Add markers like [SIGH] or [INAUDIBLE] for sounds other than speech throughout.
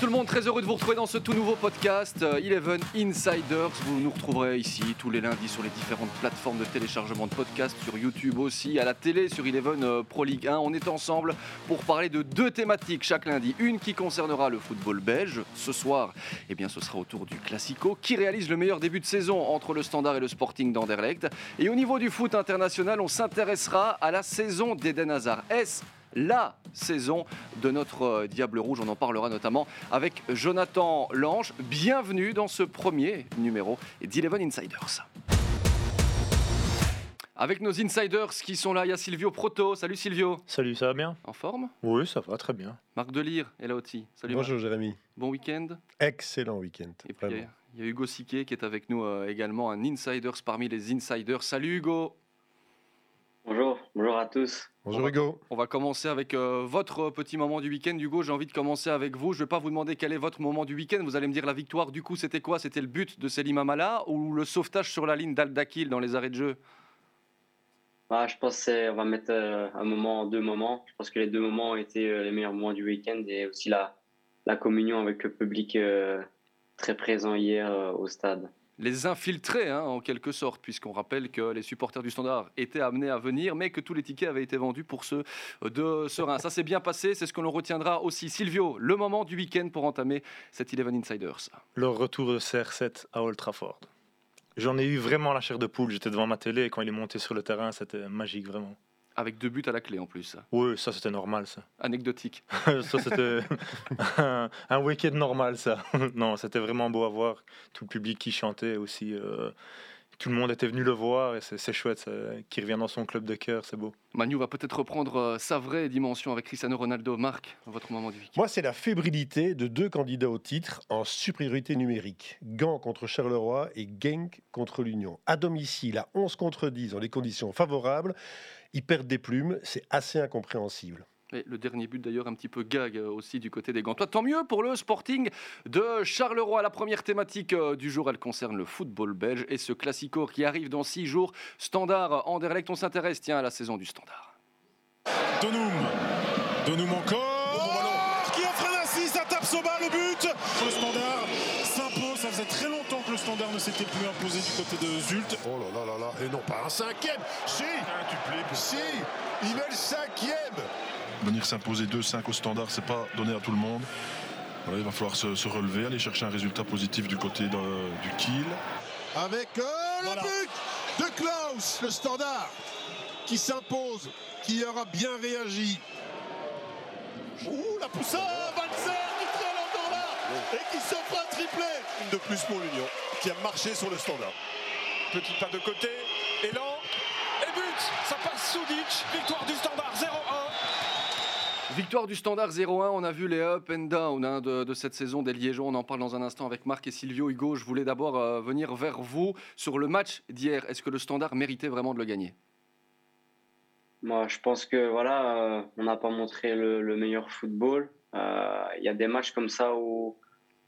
Tout le monde, très heureux de vous retrouver dans ce tout nouveau podcast euh, Eleven Insiders. Vous nous retrouverez ici tous les lundis sur les différentes plateformes de téléchargement de podcasts, sur YouTube aussi, à la télé sur Eleven euh, Pro League 1. On est ensemble pour parler de deux thématiques chaque lundi. Une qui concernera le football belge. Ce soir, eh bien, ce sera autour du Classico qui réalise le meilleur début de saison entre le Standard et le Sporting d'Anderlecht. Et au niveau du foot international, on s'intéressera à la saison d'Eden Hazard. Est-ce la saison de notre euh, Diable Rouge. On en parlera notamment avec Jonathan Lange. Bienvenue dans ce premier numéro d'Eleven Insiders. Avec nos insiders qui sont là, il y a Silvio Proto. Salut Silvio. Salut, ça va bien? En forme? Oui, ça va très bien. Marc Delire est là aussi. Salut Bonjour Jérémy. Bon week-end. Excellent week-end. Et puis il y a Hugo Siquet qui est avec nous euh, également, un insiders parmi les insiders. Salut Hugo. Bonjour, bonjour à tous. Bonjour Hugo. On va commencer avec euh, votre petit moment du week-end. Hugo, j'ai envie de commencer avec vous. Je ne vais pas vous demander quel est votre moment du week-end. Vous allez me dire la victoire. Du coup, c'était quoi? C'était le but de Selim Amala ou le sauvetage sur la ligne d'Aldakil dans les arrêts de jeu? Bah, Je pense qu'on va mettre euh, un moment, deux moments. Je pense que les deux moments ont été euh, les meilleurs moments du week-end et aussi la, la communion avec le public très présent hier au stade les infiltrer hein, en quelque sorte, puisqu'on rappelle que les supporters du Standard étaient amenés à venir, mais que tous les tickets avaient été vendus pour ceux de Serein. Ça s'est bien passé, c'est ce que l'on retiendra aussi. Silvio, le moment du week-end pour entamer cette Eleven Insiders. Le retour de CR7 à Old Trafford. J'en ai eu vraiment la chair de poule, j'étais devant ma télé et quand il est monté sur le terrain, c'était magique vraiment. Avec deux buts à la clé en plus. Oui, ça c'était normal ça. Anecdotique. [LAUGHS] ça c'était [LAUGHS] un, week-end normal ça. [LAUGHS] non, c'était vraiment beau à voir. Tout le public qui chantait aussi. Euh, tout le monde était venu le voir et c'est chouette qu'il revienne dans son club de cœur, c'est beau. Manu va peut-être reprendre euh, sa vraie dimension avec Cristiano Ronaldo. Marc, votre moment du week-end. Moi, c'est la fébrilité de deux candidats au titre en supériorité numérique. Gand contre Charleroi et Genk contre l'Union. À domicile, à 11 contre 10, dans les conditions favorables ils perdent des plumes, c'est assez incompréhensible. Et le dernier but d'ailleurs un petit peu gag euh, aussi du côté des Gantois. Tant mieux pour le Sporting de Charleroi. La première thématique euh, du jour, elle concerne le football belge et ce classico qui arrive dans six jours. Standard Anderlecht, on s'intéresse tiens à la saison du Standard. Donum, Donum encore, qui offre un 6, ça tape Soba le but. Le Standard Standard ne s'était plus imposé du côté de Zult. Oh là là là là, et non pas un cinquième, si, si, il met le cinquième. Venir s'imposer 2-5 au Standard, c'est pas donné à tout le monde. il va falloir se, relever, aller chercher un résultat positif du côté du Kiel. Avec euh, le but de Klaus, le Standard, qui s'impose, qui aura bien réagi. Ouh, la poussée, et qui s'offre un triplé. Une de plus pour l'Union, qui a marché sur le standard. Petit pas de côté, élan, et but Ça passe Soudic, victoire du standard 0-1. Victoire du Standard 0-1, on a vu les up and down hein, de, cette saison des Liégeons, on en parle dans un instant avec Marc et Silvio. Hugo, je voulais d'abord euh, venir vers vous sur le match d'hier. Est-ce que le Standard méritait vraiment de le gagner? Moi, je pense que voilà, euh, on n'a pas montré le, meilleur football. Euh, il y a des matchs comme ça où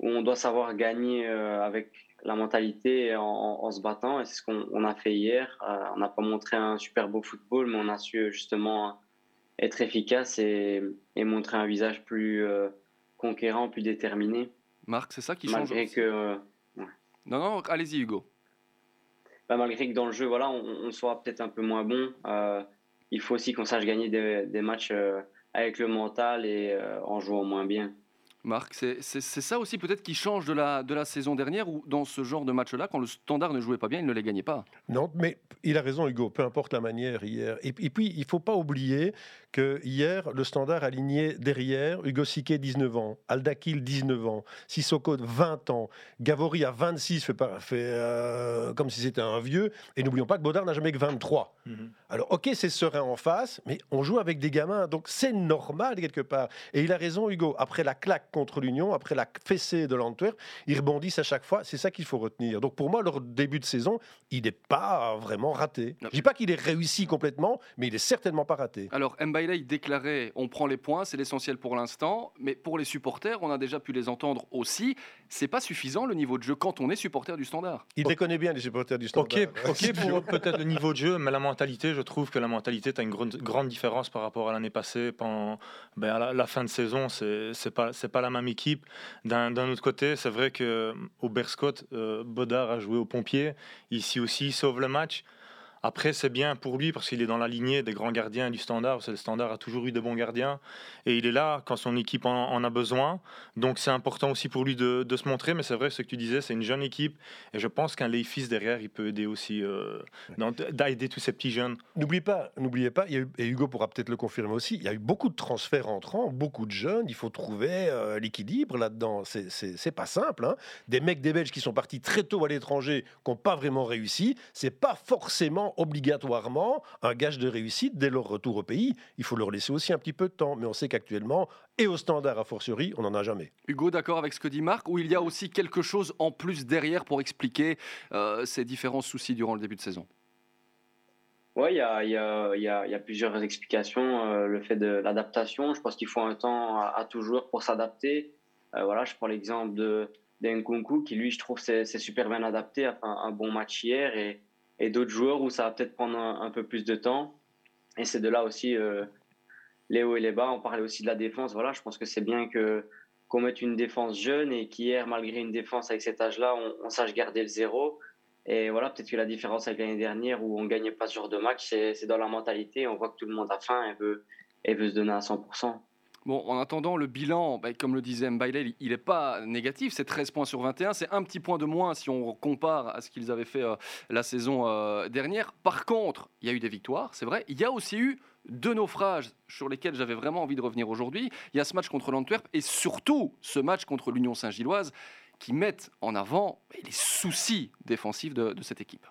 où on doit savoir gagner euh, avec la mentalité en, se battant. Et c'est ce qu'on a fait hier. Euh, on n'a pas montré un super beau football, mais on a su justement être efficace et, montrer un visage plus euh, conquérant, plus déterminé. Marc, c'est ça qui change Malgré que. Non, non, allez-y, Hugo. Bah, malgré que dans le jeu, voilà, on, soit peut-être un peu moins bon, il faut aussi qu'on sache gagner des, des matchs avec le mental et en jouant moins bien. Marc, c'est ça aussi peut-être qui change de la, de la saison dernière ou dans ce genre de match-là, quand le standard ne jouait pas bien, il ne les gagnait pas? Non, mais il a raison Hugo, peu importe la manière hier. Et, puis, il ne faut pas oublier que hier, le standard alignait derrière Hugo Siquet, 19 ans, Aldakil, 19 ans, Sissoko, 20 ans, Gavori à 26, fait, fait euh, comme si c'était un vieux. Et n'oublions pas que Baudard n'a jamais que 23. Mhm. Alors, ok, c'est serein en face, mais on joue avec des gamins, donc c'est normal quelque part. Et il a raison Hugo, après la claque contre l'Union, après la fessée de l'Antwerp, ils rebondissent à chaque fois. C'est ça qu'il faut retenir. Donc pour moi, leur début de saison, il n'est pas vraiment raté. Je ne dis pas qu'il est réussi complètement, mais il est certainement pas raté. Alors Mbaye déclarait on prend les points, c'est l'essentiel pour l'instant, mais pour les supporters, on a déjà pu les entendre aussi. C'est pas suffisant le niveau de jeu quand on est supporter du Standard. Il les connaît bien les supporters du Standard. Ok, ok pour [LAUGHS] peut-être le niveau de jeu, mais la mentalité, je trouve que la mentalité a une grande, grande différence par rapport à l'année passée. Pendant, ben, à la, fin de saison, c'est n'est pas, pas la même équipe. D'un autre côté, c'est vrai qu'au Berscott, euh, Bodard a joué au pompier. Ici aussi, il sauve le match. Après, c'est bien pour lui parce qu'il est dans la lignée des grands gardiens du Standard. Le Standard a toujours eu de bons gardiens et il est là quand son équipe en, a besoin. Donc c'est important aussi pour lui de, se montrer. Mais c'est vrai, ce que tu disais, c'est une jeune équipe et je pense qu'un Leifis derrière, il peut aider aussi, euh, d'aider tous ces petits jeunes. N'oubliez pas, n'oubliez pas, et Hugo pourra peut-être le confirmer aussi, il y a eu beaucoup de transferts entrants, beaucoup de jeunes. Il faut trouver euh, l'équilibre là-dedans. C'est pas simple. Hein. Des mecs des Belges qui sont partis très tôt à l'étranger, qui n'ont pas vraiment réussi, c'est pas forcément obligatoirement un gage de réussite dès leur retour au pays. Il faut leur laisser aussi un petit peu de temps. Mais on sait qu'actuellement, et au standard a fortiori, on n'en a jamais. Hugo, d'accord avec ce que dit Marc, ou il y a aussi quelque chose en plus derrière pour expliquer euh, ces différents soucis durant le début de saison? Oui, il y a, y, a, y a, plusieurs explications. Euh, le fait de l'adaptation, je pense qu'il faut un temps à, toujours pour s'adapter. Euh, voilà, je prends l'exemple de d'Nkunku qui, lui, je trouve, c'est super bien adapté, a fait un bon match hier et, et d'autres joueurs où ça va peut-être prendre un, peu plus de temps. Et c'est de là aussi euh, les hauts et les bas. On parlait aussi de la défense. Voilà, je pense que c'est bien que qu'on mette une défense jeune et qu'hier, malgré une défense avec cet âge-là, on, sache garder le zéro. Et voilà, peut-être que la différence avec l'année dernière où on gagnait pas ce genre de match, c'est dans la mentalité. On voit que tout le monde a faim et veut, et veut se donner à 100%. Bon, en attendant, le bilan, bah, comme le disait Mbaile, il n'est pas négatif. C'est 13 points sur 21. C'est un petit point de moins si on compare à ce qu'ils avaient fait euh, la saison euh, dernière. Par contre, il y a eu des victoires, c'est vrai. Il y a aussi eu deux naufrages sur lesquels j'avais vraiment envie de revenir aujourd'hui. Il y a ce match contre l'Antwerp et surtout ce match contre l'Union Saint-Gilloise qui mettent en avant les soucis défensifs de, cette équipe.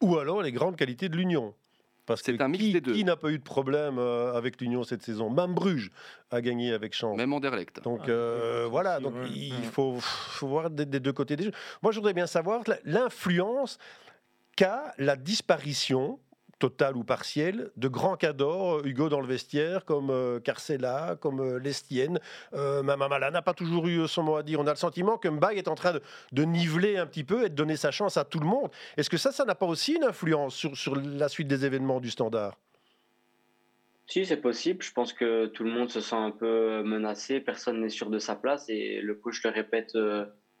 ou alors les grandes qualités de l'Union. Parce que un qui, qui n'a pas eu de problème euh, avec l'Union cette saison? Même Bruges a gagné avec Champs. Même Anderlecht. Donc ah, euh, voilà, donc il faut, voir des, des, deux côtés des jeux. Moi, je voudrais bien savoir l'influence qu'a la disparition total ou partiel, de grands cadors, Hugo dans le vestiaire, comme euh, Carcella, comme euh, Lestienne. Euh, Mamamala n'a pas toujours eu son mot à dire. On a le sentiment que Mbaye est en train de, niveler un petit peu et de donner sa chance à tout le monde. Est-ce que ça, ça n'a pas aussi une influence sur, sur la suite des événements du standard? Si, c'est possible. Je pense que tout le monde se sent un peu menacé. Personne n'est sûr de sa place. Et le coach le répète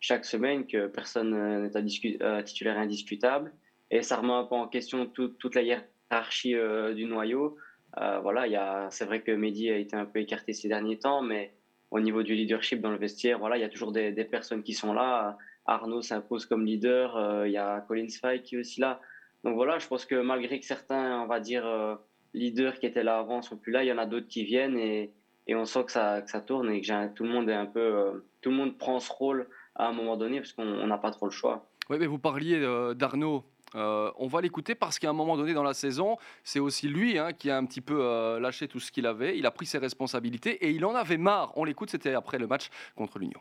chaque semaine que personne n'est un titulaire indiscutable et ça remet un peu en question toute la hiérarchie euh, du noyau. Euh, voilà, c'est vrai que Mehdi a été un peu écarté ces derniers temps, mais au niveau du leadership dans le vestiaire, voilà, il y a toujours des, personnes qui sont là. Arnaud s'impose comme leader, euh, il y a Colin Spike qui est aussi là. Donc voilà, je pense que malgré que certains, on va dire, leaders qui étaient là avant sont plus là, il y en a d'autres qui viennent et, et on sent que ça, que ça tourne et que tout le monde est un peu, tout le monde prend ce rôle à un moment donné parce qu'on n'a pas trop le choix. Oui, mais vous parliez d'Arnaud euh, on va l'écouter parce qu'à un moment donné dans la saison, c'est aussi lui hein, qui a un petit peu euh, lâché tout ce qu'il avait. Il a pris ses responsabilités et il en avait marre. On l'écoute, c'était après le match contre l'Union.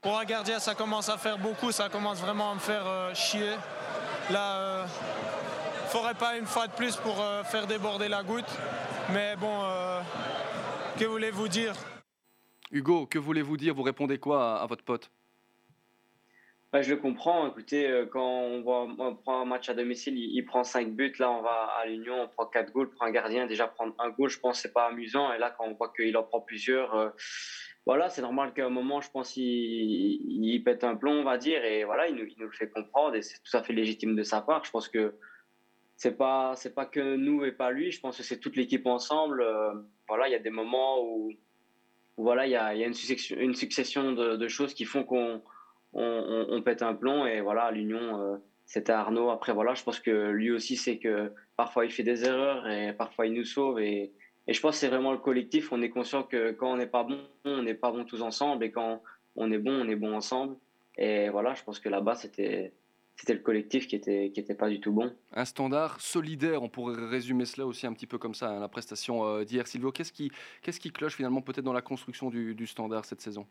Pour un gardien, ça commence à faire beaucoup, ça commence vraiment à me faire euh, chier. Là, il ne faudrait pas une fois de plus pour faire déborder la goutte. Mais bon, que voulez-vous dire? Hugo, que voulez-vous dire? Vous répondez quoi à votre pote? Je le comprends. Écoutez, euh, quand on, prend un match à domicile, il, prend 5 buts. Là, on va à l'Union, on prend 4 goals, prend un gardien. Déjà, prendre un goal, je pense, c'est pas amusant. Et là, quand on voit qu'il en prend plusieurs, euh, voilà, c'est normal qu'à un moment, je pense, il, pète un plomb, on va dire. Et voilà, il nous, le fait comprendre. Et c'est tout à fait légitime de sa part. Je pense que c'est pas, pas que nous et pas lui. Je pense que c'est toute l'équipe ensemble. Euh, voilà, il y a des moments où, voilà, il y a, une succession, de choses qui font qu'on on, pète un plomb et voilà, l'Union, euh, c'était Arnaud. Après, voilà, je pense que lui aussi, c'est que parfois il fait des erreurs et parfois il nous sauve. Et, je pense que c'est vraiment le collectif. On est conscient que quand on n'est pas bon, on n'est pas bon tous ensemble. Et quand on est bon, on est bon ensemble. Et voilà, je pense que là-bas, c'était c'était le collectif qui était qui était pas du tout bon. Un standard solidaire, on pourrait résumer cela aussi un petit peu comme ça, hein, la prestation euh, d'hier. Silvio, qu'est-ce qui, qu'est-ce qui cloche finalement peut-être dans la construction du standard cette saison?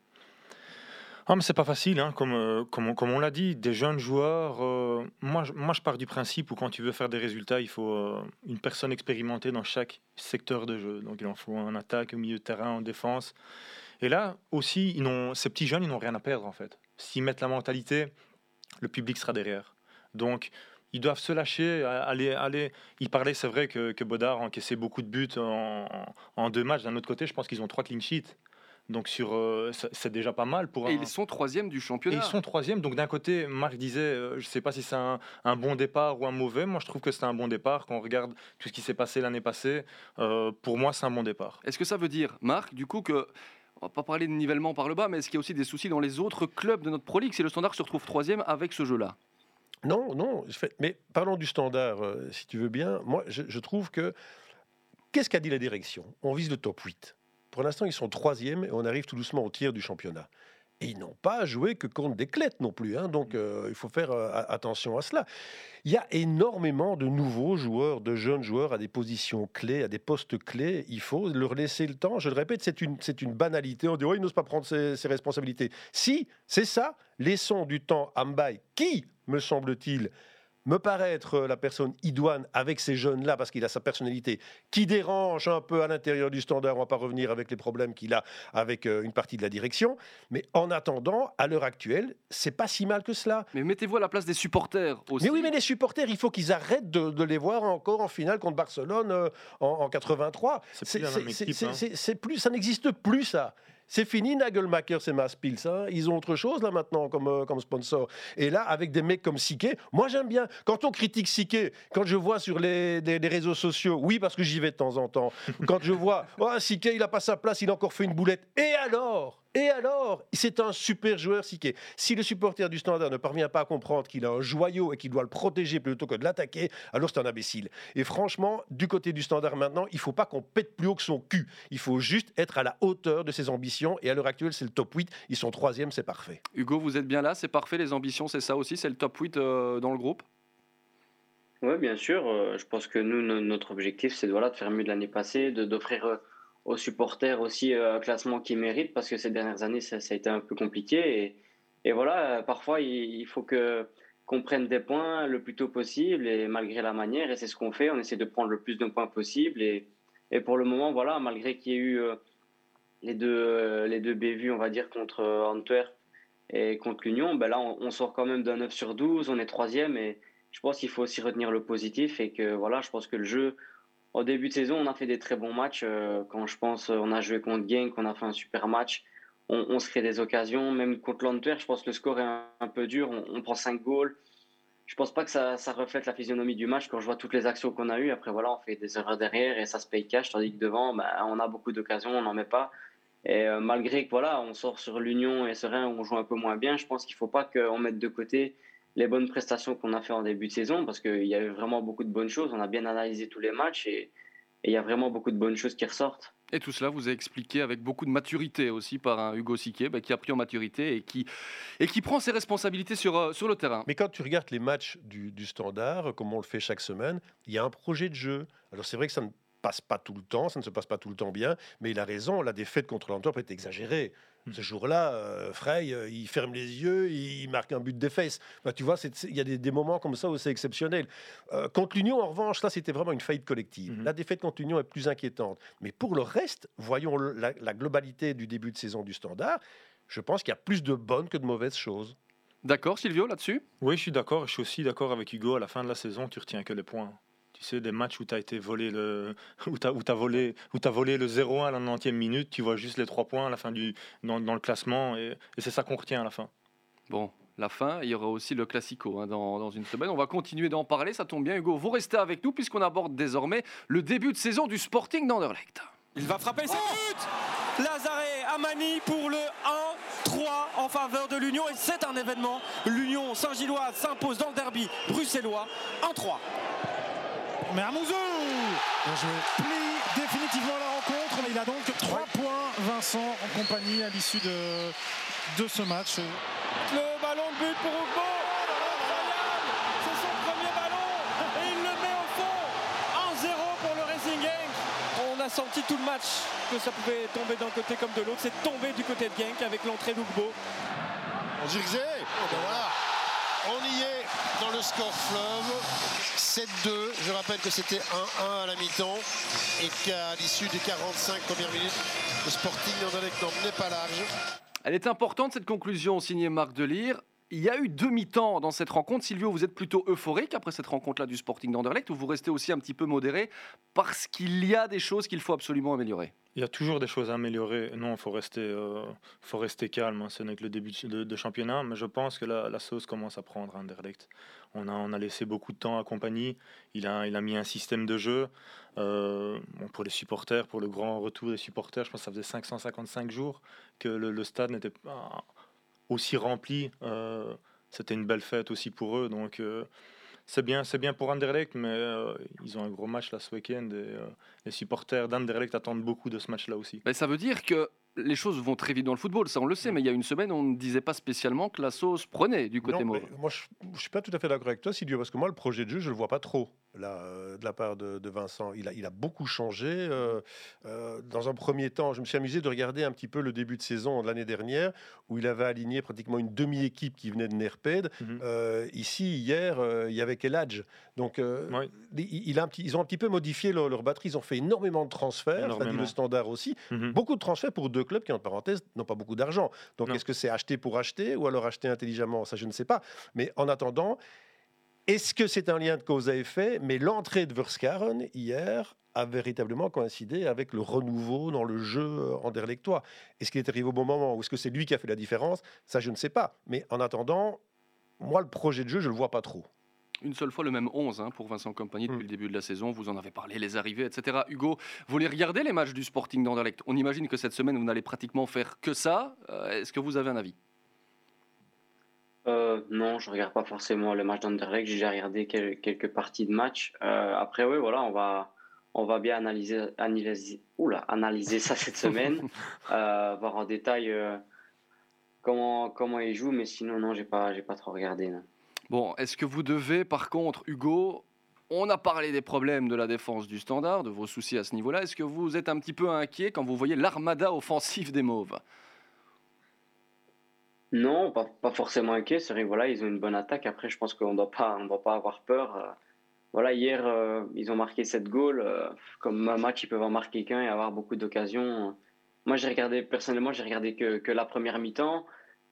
Ah, mais c'est pas facile, hein, comme, euh, comme, comme, on l'a dit, des jeunes joueurs. Euh, moi, moi, je pars du principe où quand tu veux faire des résultats, il faut euh, une personne expérimentée dans chaque secteur de jeu. Donc, il en faut en attaque, au milieu de terrain, en défense. Et là aussi, ils ces petits jeunes, ils n'ont rien à perdre en fait. S'ils mettent la mentalité, le public sera derrière. Donc, ils doivent se lâcher, aller, aller. Il parlait, c'est vrai que, que Bodard encaissait beaucoup de buts en, en deux matchs. D'un autre côté, je pense qu'ils ont trois clean sheets. Donc sur, euh, c'est déjà pas mal pour. Et ils sont troisième du championnat. Et ils sont troisième. Donc d'un côté, Marc disait, euh, je ne sais pas si c'est un, bon départ ou un mauvais. Moi, je trouve que c'est un bon départ. Quand on regarde tout ce qui s'est passé l'année passée, euh, pour moi, c'est un bon départ. Est-ce que ça veut dire, Marc, du coup que on va pas parler de nivellement par le bas, mais est-ce qu'il y a aussi des soucis dans les autres clubs de notre Pro League? Si le Standard se retrouve troisième avec ce jeu-là Non, non. Mais parlons du Standard, si tu veux bien. Moi, je, je trouve que qu'est-ce qu'a dit la direction? On vise le top 8. Pour l'instant, ils sont troisième et on arrive tout doucement au tiers du championnat. Et ils n'ont pas joué que contre des clettes non plus. Hein, donc euh, il faut faire euh, attention à cela. Il y a énormément de nouveaux joueurs, de jeunes joueurs à des positions clés, à des postes clés. Il faut leur laisser le temps. Je le répète, c'est une, une banalité. On dit, oh, il n'ose pas prendre ses, ses responsabilités. Si, c'est ça. Laissons du temps à Mbaye, qui, me semble-t-il, me paraît être euh, la personne idoine avec ces jeunes-là, parce qu'il a sa personnalité qui dérange un peu à l'intérieur du standard. On ne va pas revenir avec les problèmes qu'il a avec euh, une partie de la direction. Mais en attendant, à l'heure actuelle, c'est pas si mal que cela. Mais mettez-vous à la place des supporters aussi. Mais oui, mais les supporters, il faut qu'ils arrêtent de, les voir encore en finale contre Barcelone euh, en, 83. C'est plus, ça n'existe plus ça. C'est fini, Nagelmacher, c'est Maspils. Hein. Ils ont autre chose là maintenant comme, euh, comme sponsor. Et là, avec des mecs comme Sique, moi j'aime bien. Quand on critique Sique, quand je vois sur les, réseaux sociaux, oui, parce que j'y vais de temps en temps, quand je vois, [LAUGHS] oh, Sique, il a pas sa place, il a encore fait une boulette. Et alors? Et alors, c'est un super joueur. Si le supporter du Standard ne parvient pas à comprendre qu'il a un joyau et qu'il doit le protéger plutôt que de l'attaquer, alors c'est un imbécile. Et franchement, du côté du Standard maintenant, il ne faut pas qu'on pète plus haut que son cul. Il faut juste être à la hauteur de ses ambitions. Et à l'heure actuelle, c'est le top 8. Ils sont troisième, c'est parfait. Hugo, vous êtes bien là, c'est parfait. Les ambitions, c'est ça aussi, c'est le top 8 euh, dans le groupe? Oui, bien sûr. Euh, je pense que nous, notre objectif, c'est voilà, de faire mieux de l'année passée, d'offrir euh, aux supporters aussi euh, un classement qu'ils méritent parce que ces dernières années, ça, a été un peu compliqué. Et, et voilà, parfois, il, faut que qu'on prenne des points le plus tôt possible et malgré la manière, et c'est ce qu'on fait, on essaie de prendre le plus de points possible. Et, et pour le moment, voilà, malgré qu'il y ait eu euh, les deux, euh, les deux bévues, on va dire, contre Antwerp et contre l'Union, ben là, on, sort quand même d'un 9 sur 12, on est troisième et je pense qu'il faut aussi retenir le positif et que voilà, je pense que le jeu, au début de saison, on a fait des très bons matchs. Euh, quand je pense, on a joué contre Genk, on a fait un super match. On, se crée des occasions. Même contre l'Antwerp, je pense que le score est un, peu dur. On, prend 5 goals. Je pense pas que ça, reflète la physionomie du match quand je vois toutes les actions qu'on a eues. Après, voilà, on fait des erreurs derrière et ça se paye cash. Tandis que devant, bah, on a beaucoup d'occasions, on n'en met pas. Et euh, malgré que voilà, on sort sur l'Union et Serein on joue un peu moins bien, je pense qu'il ne faut pas qu'on mette de côté les bonnes prestations qu'on a fait en début de saison parce qu'il y a eu vraiment beaucoup de bonnes choses. On a bien analysé tous les matchs et il y a vraiment beaucoup de bonnes choses qui ressortent. Et tout cela vous a expliqué avec beaucoup de maturité aussi par un Hugo Siquet bah, qui a pris en maturité et qui, et qui prend ses responsabilités sur, euh, sur le terrain. Mais quand tu regardes les matchs du, du Standard, comme on le fait chaque semaine, il y a un projet de jeu. Alors c'est vrai que ça ne passe pas tout le temps, ça ne se passe pas tout le temps bien, mais il a raison, la défaite contre l'Antwerp est exagérée. Hmm. Ce jour-là, euh, Frey, euh, il ferme les yeux, il marque un but de fesses. tu vois, il y a des, moments comme ça où c'est exceptionnel. Euh, contre l'Union, en revanche, là, c'était vraiment une faillite collective. Hmm. La défaite contre l'Union est plus inquiétante. Mais pour le reste, voyons la, la globalité du début de saison du Standard. Je pense qu'il y a plus de bonnes que de mauvaises choses. D'accord, Silvio, là-dessus? Oui, je suis d'accord. Je suis aussi d'accord avec Hugo. À la fin de la saison, tu retiens que les points. Tu sais, des matchs où tu as été volé le, [LAUGHS] où as, où as volé, où volé le 0-1 à la 90e minute, tu vois juste les 3 points à la fin du, dans, dans le classement, et, c'est ça qu'on retient à la fin. Bon, la fin, il y aura aussi le Classico hein, dans, dans, une semaine. On va continuer d'en parler, ça tombe bien, Hugo. Vous restez avec nous puisqu'on aborde désormais le début de saison du Sporting d'Anderlecht. Il va frapper, c'est but Lazare Amani pour le 1-3 en faveur de l'Union et c'est un événement. L'Union Saint-Gilloise s'impose dans le derby bruxellois 1-3. Mermouzou Je plie définitivement la rencontre, mais il a donc 3 points, Vincent, en compagnie à l'issue de, de ce match. Le ballon de but pour Ugbo C'est son premier ballon. Et il le met au fond. 1-0 pour le Racing Genk. On a senti tout le match que ça pouvait tomber d'un côté comme de l'autre. C'est tombé du côté de Genk avec l'entrée d'Ugbo. On dirait, oh ben voilà. On y est dans le score fleuve. 7-2. Je rappelle que c'était 1-1 à la mi-temps et qu'à l'issue des 45 premières minutes, le Sporting n'en n'est pas large. Elle est importante cette conclusion signée Marc Delire. Il y a eu demi-temps dans cette rencontre. Silvio, vous êtes plutôt euphorique après cette rencontre-là du Sporting d'Anderlecht ou vous restez aussi un petit peu modéré parce qu'il y a des choses qu'il faut absolument améliorer? Il y a toujours des choses à améliorer. Non, il faut rester, euh, faut rester calme. hein. Ce n'est que le début de, championnat, mais je pense que la, sauce commence à prendre à Anderlecht. On a, on a laissé beaucoup de temps à compagnie. Il a, il a mis un système de jeu. Euh, pour les supporters, pour le grand retour des supporters, je pense que ça faisait 555 jours que le stade n'était pas aussi rempli. Euh, C'était une belle fête aussi pour eux. Donc euh, c'est bien, c'est bien pour Anderlecht, mais euh, ils ont un gros match là ce week-end. Et, euh, les supporters d'Anderlecht attendent beaucoup de ce match-là aussi. Ben, Ça veut dire que les choses vont très vite dans le football, ça on le sait, mais il y a une semaine, on ne disait pas spécialement que la sauce prenait du côté Non, mauve. mais moi, je ne suis pas tout à fait d'accord avec toi, Silvio, parce que moi, le projet de jeu, je ne le vois pas trop, là, euh, de la part de, de Vincent. Il a, il a beaucoup changé. euh, euh, dans un premier temps, je me suis amusé de regarder un petit peu le début de saison de l'année dernière, où il avait aligné pratiquement une demi-équipe qui venait de Nerped. Mhm. Ici, hier, il y avait Keladj. Donc, Oui. il, il a un petit, ils ont un petit peu modifié leur, leur batterie. Ils ont fait énormément de transferts, Énormément. le standard aussi. Mhm. Beaucoup de transferts pour deux clubs qui, en parenthèse, n'ont pas beaucoup d'argent. Donc, est-ce que c'est acheter pour acheter ou alors acheter intelligemment? Ça, je ne sais pas. Mais en attendant, est-ce que c'est un lien de cause à effet? Mais l'entrée de Verskaren hier a véritablement coïncidé avec le renouveau dans le jeu euh, anderlechtois. Est-ce qu'il est arrivé au bon moment? Ou est-ce que c'est lui qui a fait la différence? Ça, je ne sais pas. Mais en attendant, moi, le projet de jeu, je ne le vois pas trop. Une seule fois le même 11 hein, pour Vincent Compagnie depuis Mm. le début de la saison. Vous en avez parlé, les arrivées, etc. Hugo, vous les regardez les matchs du Sporting d'Anderlecht? On imagine que cette semaine, vous n'allez pratiquement faire que ça. Euh, Est-ce que vous avez un avis? Euh, non, je regarde pas forcément le match d'Anderlecht. J'ai déjà regardé quel- quelques parties de match. Euh, après, oui, voilà, on va, on va bien analyser, analyser, oula, analyser ça cette semaine, [LAUGHS] euh, voir en détail comment, comment ils jouent. Mais sinon, non, j'ai pas, j'ai pas trop regardé. non. Bon, est-ce que vous devez, par contre, Hugo, on a parlé des problèmes de la défense du standard, de vos soucis à ce niveau-là. Est-ce que vous êtes un petit peu inquiet quand vous voyez l'armada offensive des Mauves? Non, pas, pas forcément inquiet. C'est vrai, voilà, ils ont une bonne attaque. Après, je pense qu'on on doit pas avoir peur. Euh, Voilà, hier, euh, ils ont marqué 7 goals. Euh, comme un match, ils peuvent en marquer qu'un et avoir beaucoup d'occasions. Moi, j'ai regardé, personnellement, j'ai regardé que, que la première mi-temps.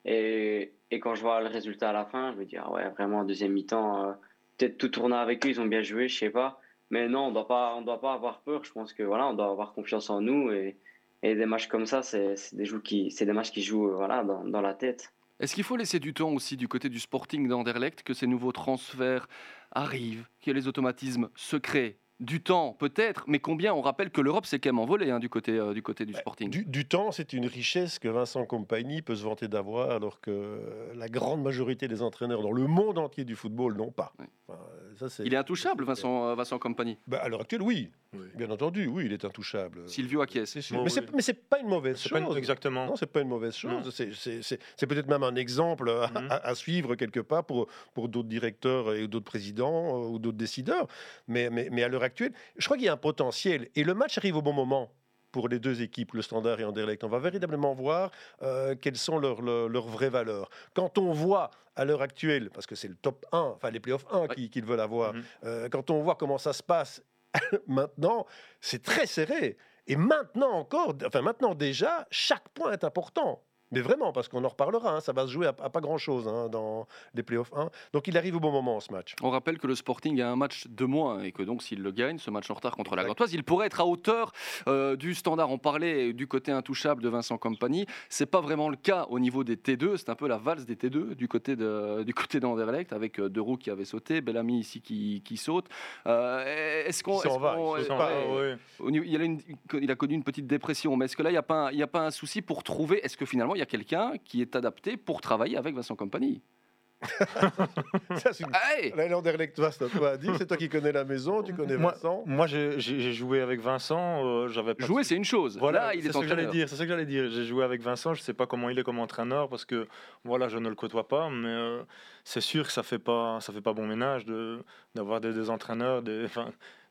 Et, et quand je vois le résultat à la fin, je me dis, ah ouais, vraiment, en deuxième mi-temps, peut-être tout tourner avec eux, ils ont bien joué, je sais pas. Mais non, on on doit pas avoir peur. Je pense que voilà, on doit avoir confiance en nous. Et, et des matchs comme ça, c'est des, des matchs qui jouent euh, voilà, dans, dans la tête. Est-ce qu'il faut laisser du temps aussi du côté du Sporting d'Anderlecht, que ces nouveaux transferts arrivent, que les automatismes se créent? Du temps, peut-être, mais combien On rappelle que l'Europe s'est quand même envolée hein, du, côté, euh, du côté du Sporting. Du, du temps, c'est une richesse que Vincent Compagnie peut se vanter d'avoir, alors que la grande majorité des entraîneurs dans le monde entier du football n'ont pas. Oui. Enfin, ça, c'est- Il est intouchable, Vincent, euh, Vincent Compagnie. Bah, à l'heure actuelle, oui. Oui. Bien entendu, oui, il est intouchable. Silvio acquiesce. C'est sûr. Bon, mais c'est oui. mais c'est pas une mauvaise C'est chose. pas une- exactement. Non, c'est pas une mauvaise chose. C'est- C'est c'est- c'est peut-être même un exemple à, Mhm. à- à suivre quelque part pour, pour d'autres directeurs et d'autres présidents euh, ou d'autres décideurs. Mais, mais, mais à l'heure actuelle, je crois qu'il y a un potentiel. Et le match arrive au bon moment pour les deux équipes, le Standard et Anderlecht. On va véritablement voir euh, quelles sont leurs, leurs, leurs vraies valeurs. Quand on voit à l'heure actuelle, parce que c'est le top 1, enfin les playoffs 1 qui- qu'ils veulent avoir, Mhm. euh, quand on voit comment ça se passe [LAUGHS] maintenant, c'est très serré. Et maintenant encore, enfin maintenant déjà, chaque point est important. Mais vraiment, parce qu'on en reparlera, hein, ça va se jouer à, à pas grand-chose hein, dans les playoffs 1. Donc il arrive au bon moment, ce match. On rappelle que le Sporting a un match de moins et que donc s'il le gagne, ce match en retard contre la Exact. Gantoise, il pourrait être à hauteur euh, du standard. On parlait du côté intouchable de Vincent Compagnie. C'est pas vraiment le cas au niveau des T2. C'est un peu la valse des T2 du côté de du côté d'Anderlecht avec euh, Deroux qui avait sauté, Bellamy ici qui, qui saute. Euh, est-ce qu'on va, il ouais, a une- il a connu une petite dépression, mais est-ce que là, il n'y a, a pas un souci pour trouver Est-ce que finalement, il y a quelqu'un qui est adapté pour travailler avec Vincent Compagnie [LAUGHS] Ça, c'est une- Hey c'est toi qui connais la maison, tu connais Moi- Vincent. Moi, j'ai j'ai- j'ai joué avec Vincent. euh, J'avais pas de Jouer, c'est une chose. Voilà, là, il c'est est ce que j'allais dire. C'est ce que j'allais dire. J'ai joué avec Vincent. Je sais pas comment il est comme entraîneur parce que voilà, je ne le côtoie pas, mais euh, c'est sûr que ça fait pas, ça fait pas bon ménage de d'avoir des, des entraîneurs. Des,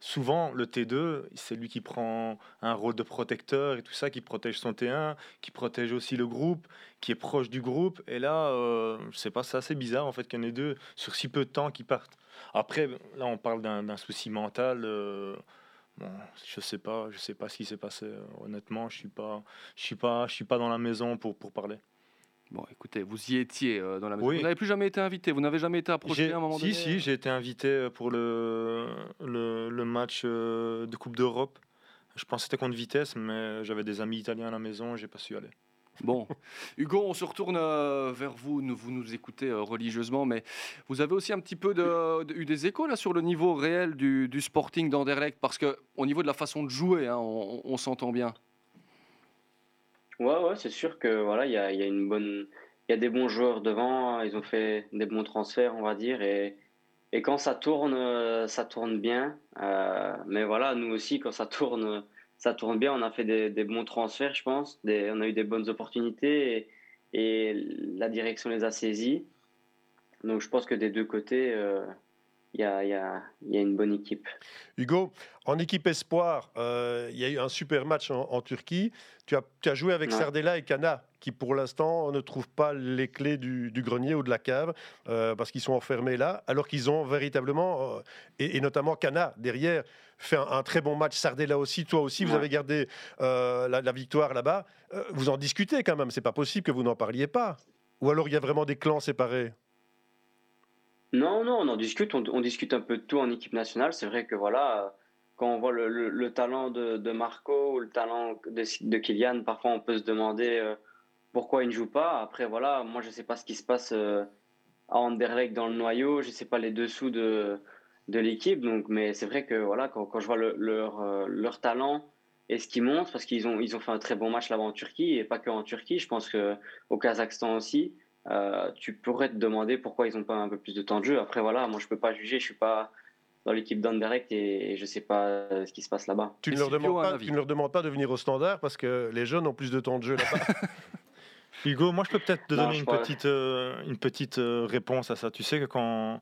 souvent, le T2, c'est lui qui prend un rôle de protecteur et tout ça, qui protège son T1, qui protège aussi le groupe, qui est proche du groupe. Et là, euh, je sais pas, c'est assez bizarre en fait qu'il y en ait deux sur si peu de temps qui partent. Après, là, on parle d'un souci mental. euh, Bon, je sais pas, je sais pas ce qui s'est passé. euh, Honnêtement, je suis pas, je suis pas, je suis pas dans la maison pour pour parler. Bon, écoutez, vous y étiez euh, dans la maison. Oui. Vous n'avez plus jamais été invité. Vous n'avez jamais été approché à un moment si, donné. si, j'ai été invité euh, pour le, le, le match euh, de Coupe d'Europe. Je pensais que c'était contre Vitesse, mais j'avais des amis italiens à la maison, j'ai pas su aller. Bon, [LAUGHS] Hugo, on se retourne euh, vers vous. Nous- Vous nous écoutez euh, religieusement, mais vous avez aussi un petit peu de- de- eu des échos là sur le niveau réel du, du Sporting d'Anderlecht, parce que au niveau de la façon de jouer, hein, on, on s'entend bien. Ouais, ouais, c'est sûr que voilà, il y a, y a une bonne, il y a des bons joueurs devant. Ils ont fait des bons transferts, on va dire, et, et quand ça tourne, euh, ça tourne bien. Euh, mais voilà, nous aussi, quand ça tourne, ça tourne bien. On a fait des, des bons transferts, je pense. On a eu des bonnes opportunités et, et la direction les a saisis. Donc, je pense que des deux côtés, euh, il y, a, il y, a, il y a une bonne équipe. Hugo, en équipe espoir, euh, il y a eu un super match en, en Turquie. Tu as, tu as joué avec Ouais. Sardella et Cana, qui pour l'instant ne trouvent pas les clés du, du grenier ou de la cave, euh, parce qu'ils sont enfermés là, alors qu'ils ont véritablement, euh, et, et notamment Cana derrière, fait un, un très bon match. Sardella aussi, toi aussi, vous avez gardé la, la victoire là-bas. Vous en discutez quand même, c'est pas possible que vous n'en parliez pas. Ou alors il y a vraiment des clans séparés? Non, non, on en discute, on, discute un peu de tout en équipe nationale. C'est vrai que voilà, euh, quand on voit le, le- le talent de, Marco ou le talent de, Kylian, parfois on peut se demander euh, pourquoi il ne joue pas. Après, voilà, moi je ne sais pas ce qui se passe euh, à Anderlecht dans le noyau, je ne sais pas les dessous de, de l'équipe. Donc, mais c'est vrai que voilà, quand, je vois le- leur, leur talent et ce qu'ils montrent, parce qu'ils ont, ils ont fait un très bon match là-bas en Turquie, et pas que en Turquie, je pense qu'au Kazakhstan aussi. Euh, tu pourrais te demander pourquoi ils n'ont pas un peu plus de temps de jeu. Après, voilà, moi je peux pas juger, je suis pas dans l'équipe d'Anderlecht et, et je sais pas euh, ce qui se passe là-bas. tu ne, leur demandes pas, avis. tu ne leur demandes pas de venir au standard parce que les jeunes ont plus de temps de jeu là-bas. [LAUGHS] Hugo, moi je peux peut-être te Non, donner je une crois- petite, euh, une petite euh, réponse à ça. Tu sais que quand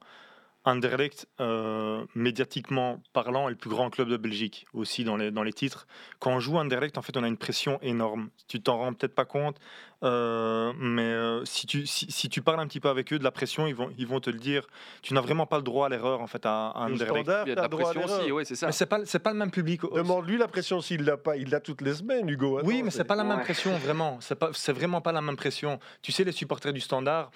Anderlecht, euh, médiatiquement parlant, est le plus grand club de Belgique, aussi dans les, dans les titres, quand on joue Anderlecht, en fait, on a une pression énorme. Tu t'en rends peut-être pas compte, euh, mais euh, si, tu, si, si tu parles un petit peu avec eux de la pression, ils vont, ils vont te le dire. Tu n'as vraiment pas le droit à l'erreur en fait à, à Anderlecht. standard, Il y a de la pression aussi, oui, c'est ça. Mais c'est pas, c'est pas le même public. Demande-lui la pression s'il l'a pas. Il l'a toutes les semaines, Hugo. Oui, mais c'est pas la même Ouais. pression, vraiment. C'est pas, c'est vraiment pas la même pression. Tu sais, les supporters du Standard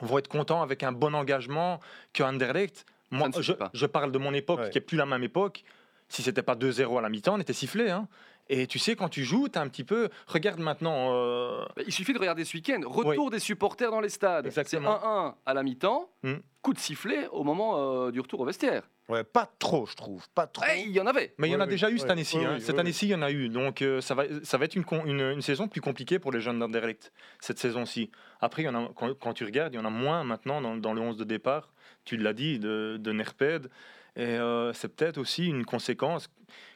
vont être contents avec un bon engagement que Anderlecht. Moi, je, parle de mon époque, Ouais. qui est plus la même époque. Si c'était pas 2-0 à la mi-temps, on était sifflé. Hein. Et tu sais, quand tu joues, tu un petit peu. Regarde maintenant. euh, Il suffit de regarder ce week-end. Retour des supporters dans les stades. C'est Exactement. 1-1 à la mi-temps. Hmm. Coup de sifflet au moment euh, du retour au vestiaire. Ouais, pas trop, je trouve. Pas trop. Eh, il y en avait. Mais il y en a oui, déjà eu cette année-ci. oui, hein. oui, cette oui, année-ci, il y en a eu. Donc euh, ça, va, ça va être une, con- une, une saison plus compliquée pour les jeunes d'Anderlecht, cette saison-ci. Après, il y en a, quand, quand tu regardes, il y en a moins maintenant dans, dans le 11 de départ. Tu l'as dit, de, de Nerped. Et euh, c'est peut-être aussi une conséquence.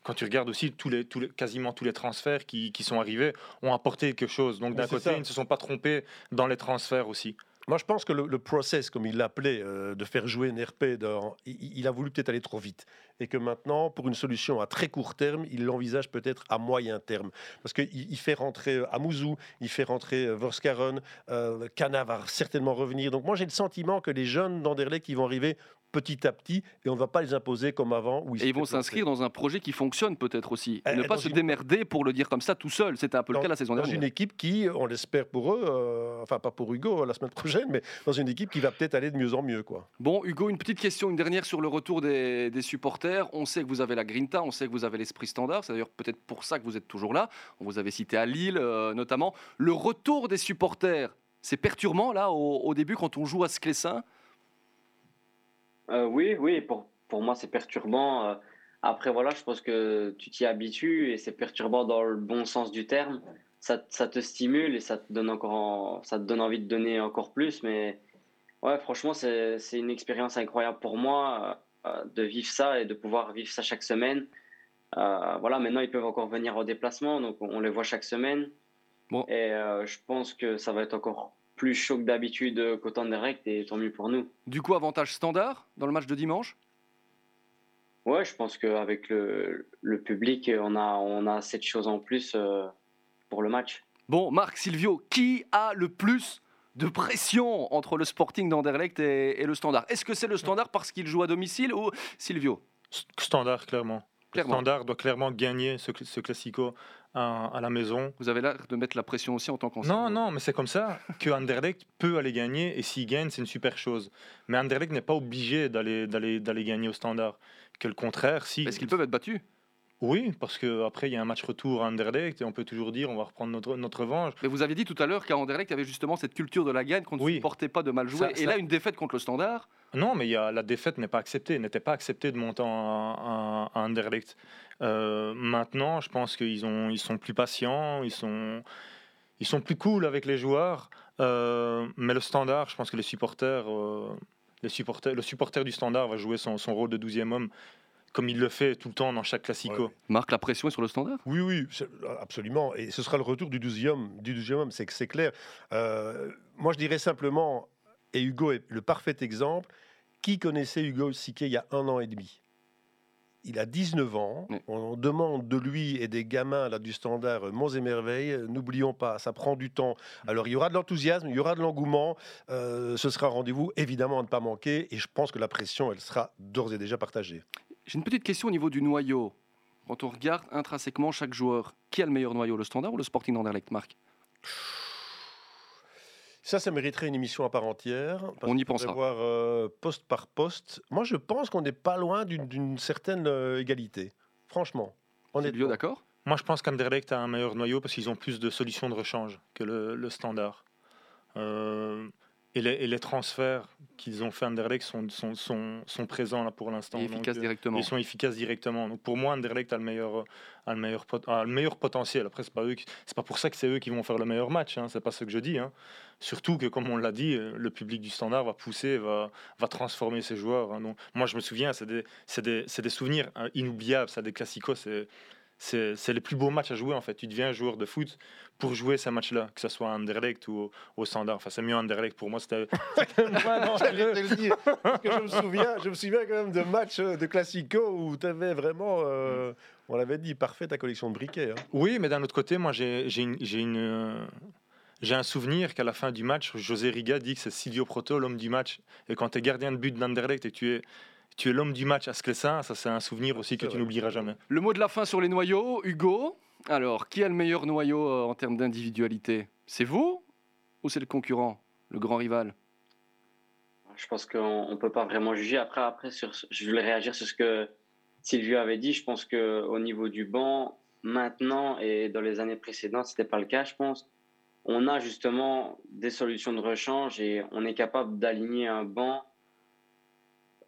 Quand tu regardes aussi tous les, tous les, quasiment tous les transferts qui, qui sont arrivés ont apporté quelque chose. Donc d'un côté, ça. ils ne se sont pas trompés dans les transferts aussi. Moi, je pense que le, le process, comme il l'appelait, euh, de faire jouer Nerped, en- il, il a voulu peut-être aller trop vite. Et que maintenant, pour une solution à très court terme, il l'envisage peut-être à moyen terme. Parce qu'il il fait rentrer euh, Amouzou, il fait rentrer Vorskaren, euh, Kana va certainement revenir. Donc moi, j'ai le sentiment que les jeunes d'Anderlecht, qui vont arriver petit à petit, et on ne va pas les imposer comme avant. Où Et ils vont s'inscrire dans un projet qui fonctionne peut-être aussi. Et Eh, ne pas dans se une- démerder pour le dire comme ça tout seul. C'était un peu le dans, cas la saison dans dernière. une équipe qui, on l'espère pour eux, euh, enfin pas pour Hugo euh, la semaine [LAUGHS] prochaine, mais dans une équipe qui va peut-être aller de mieux en mieux. Quoi. Bon, Hugo, une petite question, une dernière sur le retour des, des supporters. On sait que vous avez la Grinta, on sait que vous avez l'esprit standard. C'est d'ailleurs peut-être pour ça que vous êtes toujours là. On vous avait cité à Lille, euh, notamment. Le retour des supporters, c'est perturbant là au, au début quand on joue à Sclessin. Euh, oui, oui, pour, pour moi c'est perturbant. Euh, Après, voilà, je pense que tu t'y habitues et c'est perturbant dans le bon sens du terme. Ça, ça te stimule et ça te donne encore en- ça te donne envie de donner encore plus. Mais ouais, franchement, c'est, une expérience incroyable pour moi euh, de vivre ça et de pouvoir vivre ça chaque semaine. Voilà, maintenant ils peuvent encore venir en déplacement, donc on les voit chaque semaine. Bon. Et je pense que ça va être encore plus chaud que d'habitude qu'au temps direct et tant mieux pour nous. Du coup, avantage standard dans le match de dimanche? Ouais, je pense qu'avec le, le public, on a, on a cette chose en plus euh, pour le match. Bon, Marc, Silvio, qui a le plus de pression entre le Sporting d'Anderlecht et, et le Standard? Est-ce que c'est le Standard parce qu'il joue à domicile ou Silvio? Standard, clairement. Le Standard doit clairement gagner ce, ce classico à, à, la maison. Vous avez l'air de mettre la pression aussi en tant qu'ancien. Non, non, mais c'est comme ça [LAUGHS] que Anderlecht peut aller gagner et s'il gagne, c'est une super chose. Mais Anderlecht n'est pas obligé d'aller d'aller gagner au Standard. Que le contraire, si. Est-ce qu'ils peuvent être battus oui, parce qu'après, il y a un match retour à Anderlecht et on peut toujours dire on va reprendre notre, notre revanche. Mais vous aviez dit tout à l'heure qu'à Anderlecht, il y avait justement cette culture de la gagne qu'on ne oui. supportait pas de mal jouer. et là, une défaite contre le Standard Non, mais il y a, la défaite n'est pas acceptée, n'était pas acceptée de monter à, à, Anderlecht. Euh, maintenant, je pense qu'ils ils sont plus patients, ils sont, ils sont plus cool avec les joueurs. Euh, mais le Standard, je pense que les supporters. Euh, les supporters, le supporter du standard va jouer son, son rôle de 12e homme comme il le fait tout le temps dans chaque classico. Ouais. Marque la pression sur le standard? Oui, oui, absolument. Et ce sera le retour du 12e, du 12e homme, c'est clair. Euh, moi, je dirais simplement, et Hugo est le parfait exemple, qui connaissait Hugo Siquet il y a un an et demi? Il a 19 ans. Oui. On demande de lui et des gamins là, du standard Monts et Merveilles. N'oublions pas, ça prend du temps. Alors, il y aura de l'enthousiasme, il y aura de l'engouement. Euh, ce sera un rendez-vous évidemment à ne pas manquer. Et je pense que la pression, elle sera d'ores et déjà partagée. J'ai une petite question au niveau du noyau. Quand on regarde intrinsèquement chaque joueur, qui a le meilleur noyau, le Standard ou le Sporting d'Anderlecht, Marc? Ça, ça mériterait une émission à part entière. on y pensera. Voir euh, poste par poste. Moi, je pense qu'on n'est pas loin d'une certaine euh, égalité. Franchement. On est d'accord? Moi, je pense qu'Anderlecht a un meilleur noyau parce qu'ils ont plus de solutions de rechange que le, le Standard. Euh, et les, et les, transferts qu'ils ont fait à Anderlecht sont, sont, sont, sont, présents là pour l'instant. Efficaces donc, directement. Ils sont efficaces directement. Donc pour moi, Anderlecht a le meilleur, a le meilleur, a le meilleur potentiel. Après, c'est pas eux, c'est pas pour ça que c'est eux qui vont faire le meilleur match. Hein. C'est pas ce que je dis. Hein. Surtout que, comme on l'a dit, le public du Standard va pousser, va, va transformer ses joueurs. Hein. Donc, moi, je me souviens, c'est des, des, des, souvenirs hein, inoubliables. Ça, des classicos, c'est c'est les plus beaux matchs à jouer en fait. Tu deviens joueur de foot pour jouer ces matchs-là, que ce soit à Anderlecht ou au, au Standard. Enfin, c'est mieux Anderlecht pour moi. C'était. [LAUGHS] [LAUGHS] je me souviens, je me souviens quand même de matchs de classico où tu avais vraiment, euh, on l'avait dit, parfait ta collection de briquets. Hein. Oui, mais d'un autre côté, moi j'ai une, une j'ai un souvenir qu'à la fin du match, José Riga dit que c'est Silvio Proto l'homme du match. Et quand tu es gardien de but d'Anderlecht et que tu es tu es l'homme du match à Sclessin, ça c'est un souvenir aussi que tu n'oublieras jamais. Le mot de la fin sur les noyaux, Hugo. Alors, qui a le meilleur noyau euh, en termes d'individualité? C'est vous ou c'est le concurrent, le grand rival? Je pense qu'on ne peut pas vraiment juger. Après, après sur, je voulais réagir sur ce que Sylvio avait dit. Je pense qu'au niveau du banc, maintenant et dans les années précédentes, ce n'était pas le cas, je pense. On a justement des solutions de rechange et on est capable d'aligner un banc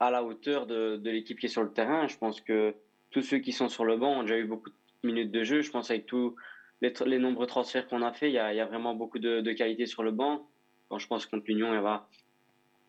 à la hauteur de, de l'équipe qui est sur le terrain. Je pense que tous ceux qui sont sur le banc ont déjà eu beaucoup de minutes de jeu. Je pense avec tous les, nombreux transferts qu'on a fait, il y a, y vraiment beaucoup de, de, qualité sur le banc. Quand je pense contre l'Union, il,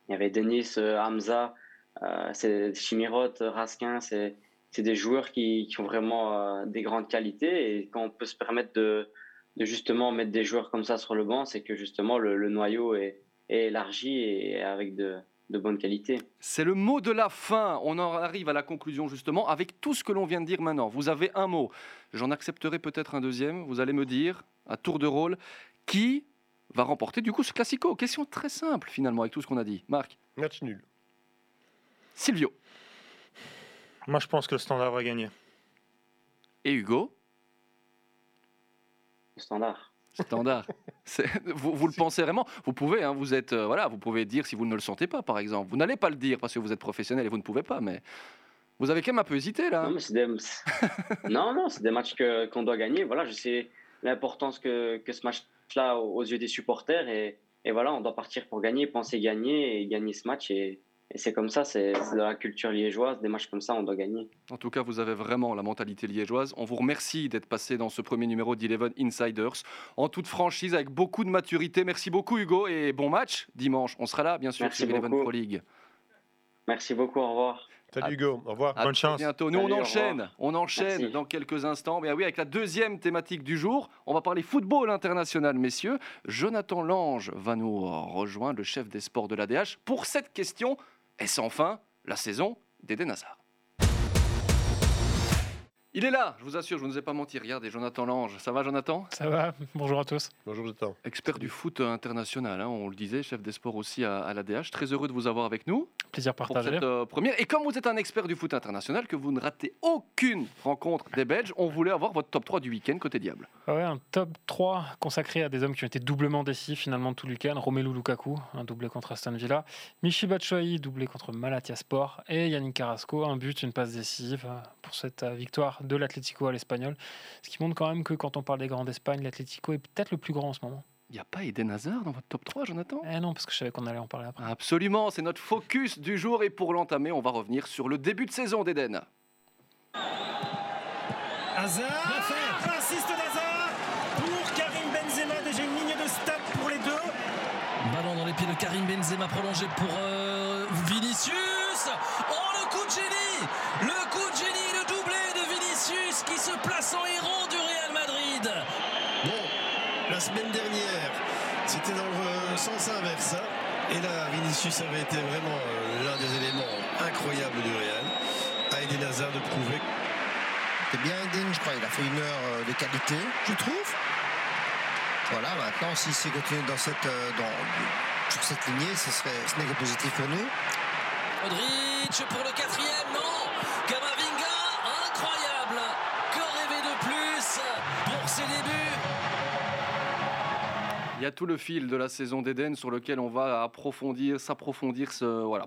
il y avait Denis, euh, Hamza, euh, Chimirot, Raskin. C'est des joueurs qui, qui ont vraiment euh, des grandes qualités. Et quand on peut se permettre de, de, justement mettre des joueurs comme ça sur le banc, c'est que justement le, le noyau est, est élargi et avec de de bonne qualité. C'est le mot de la fin. On en arrive à la conclusion justement avec tout ce que l'on vient de dire maintenant. Vous avez un mot. J'en accepterai peut-être un deuxième. Vous allez me dire, à tour de rôle, qui va remporter du coup ce classico Question très simple finalement avec tout ce qu'on a dit. Marc Match nul. Silvio Moi je pense que le standard va gagner. Et Hugo Le standard. Standard. [LAUGHS] Vous, vous, le pensez vraiment? Vous pouvez, hein, vous êtes, euh, voilà, vous pouvez dire si vous ne le sentez pas, par exemple. Vous n'allez pas le dire parce que vous êtes professionnel et vous ne pouvez pas, mais vous avez quand même un peu hésité là. [LAUGHS] Non, c'est des... non, non, des matchs qu'on doit gagner. Voilà, je sais l'importance que, que ce match-là aux yeux des supporters et, et voilà, on doit partir pour gagner, penser gagner et gagner ce match et et c'est comme ça, c'est de la culture liégeoise. Des matchs comme ça, on doit gagner. En tout cas, vous avez vraiment la mentalité liégeoise. On vous remercie d'être passé dans ce premier numéro d'Eleven Insiders. En toute franchise, avec beaucoup de maturité. Merci beaucoup, Hugo, et bon match dimanche. On sera là, bien sûr, Merci sur Eleven Pro League. Merci beaucoup, au revoir. Salut Hugo, au revoir. À Bonne chance. bientôt. Nous, Salut, on enchaîne. On enchaîne Merci. dans quelques instants. Mais oui, avec la deuxième thématique du jour, on va parler football international, messieurs. Jonathan Lange va nous rejoindre, le chef des sports de l'ADH, pour cette question est-ce enfin la saison d'Eden Hazard Il est là, je vous assure, je ne vous ai pas menti. Regardez, Jonathan Lange. Ça va, Jonathan? Ça va, [LAUGHS] bonjour à tous. Bonjour, Jonathan. Expert du foot international, hein, on le disait, chef des sports aussi à, à l'ADH. Très heureux de vous avoir avec nous. Plaisir pour partagé. cette euh, première. Et comme vous êtes un expert du foot international, que vous ne ratez aucune rencontre des Belges, on voulait avoir votre top 3 du week-end côté Diable. Ah Ouais, un top 3 consacré à des hommes qui ont été doublement décis finalement tout le week-end. Romelu Lukaku, un doublé contre Aston Villa. Michi Batshuayi, doublé contre Malatya Sport. Et Yannick Carrasco, un but, une passe décisive pour cette euh, de l'Atlético à l'Espagnol. Ce qui montre quand même que quand on parle des grands d'Espagne, l'Atlético est peut-être le plus grand en ce moment. Il n'y a pas Eden Hazard dans votre top 3, Jonathan? Eh non, parce que je savais qu'on allait en parler après. Absolument, c'est notre focus du jour. Et pour l'entamer, on va revenir sur le début de saison d'Eden. Hazard, assiste d'Hazard pour Karim Benzema, déjà une ligne de stade pour les deux. Ballon dans les pieds de Karim Benzema prolongé pour euh, Vinicius. Oh le coup de génie Le coup de génie, Qui se place en héros du Real Madrid. Bon, la semaine dernière, c'était dans le sens inverse. hein. Et là, Vinicius avait été vraiment euh, l'un des éléments incroyables du Real. À Eden Hazard de prouver. C'est bien Eden, je crois. Il a fait une heure euh, de qualité, je trouve. Voilà, maintenant, s'il s'est continué dans cette, euh, dans, sur cette lignée, ce serait, ce n'est que positif pour nous. Modric pour le quatrième, non Il y a tout le fil de la saison d'Eden sur lequel on va approfondir, s'approfondir,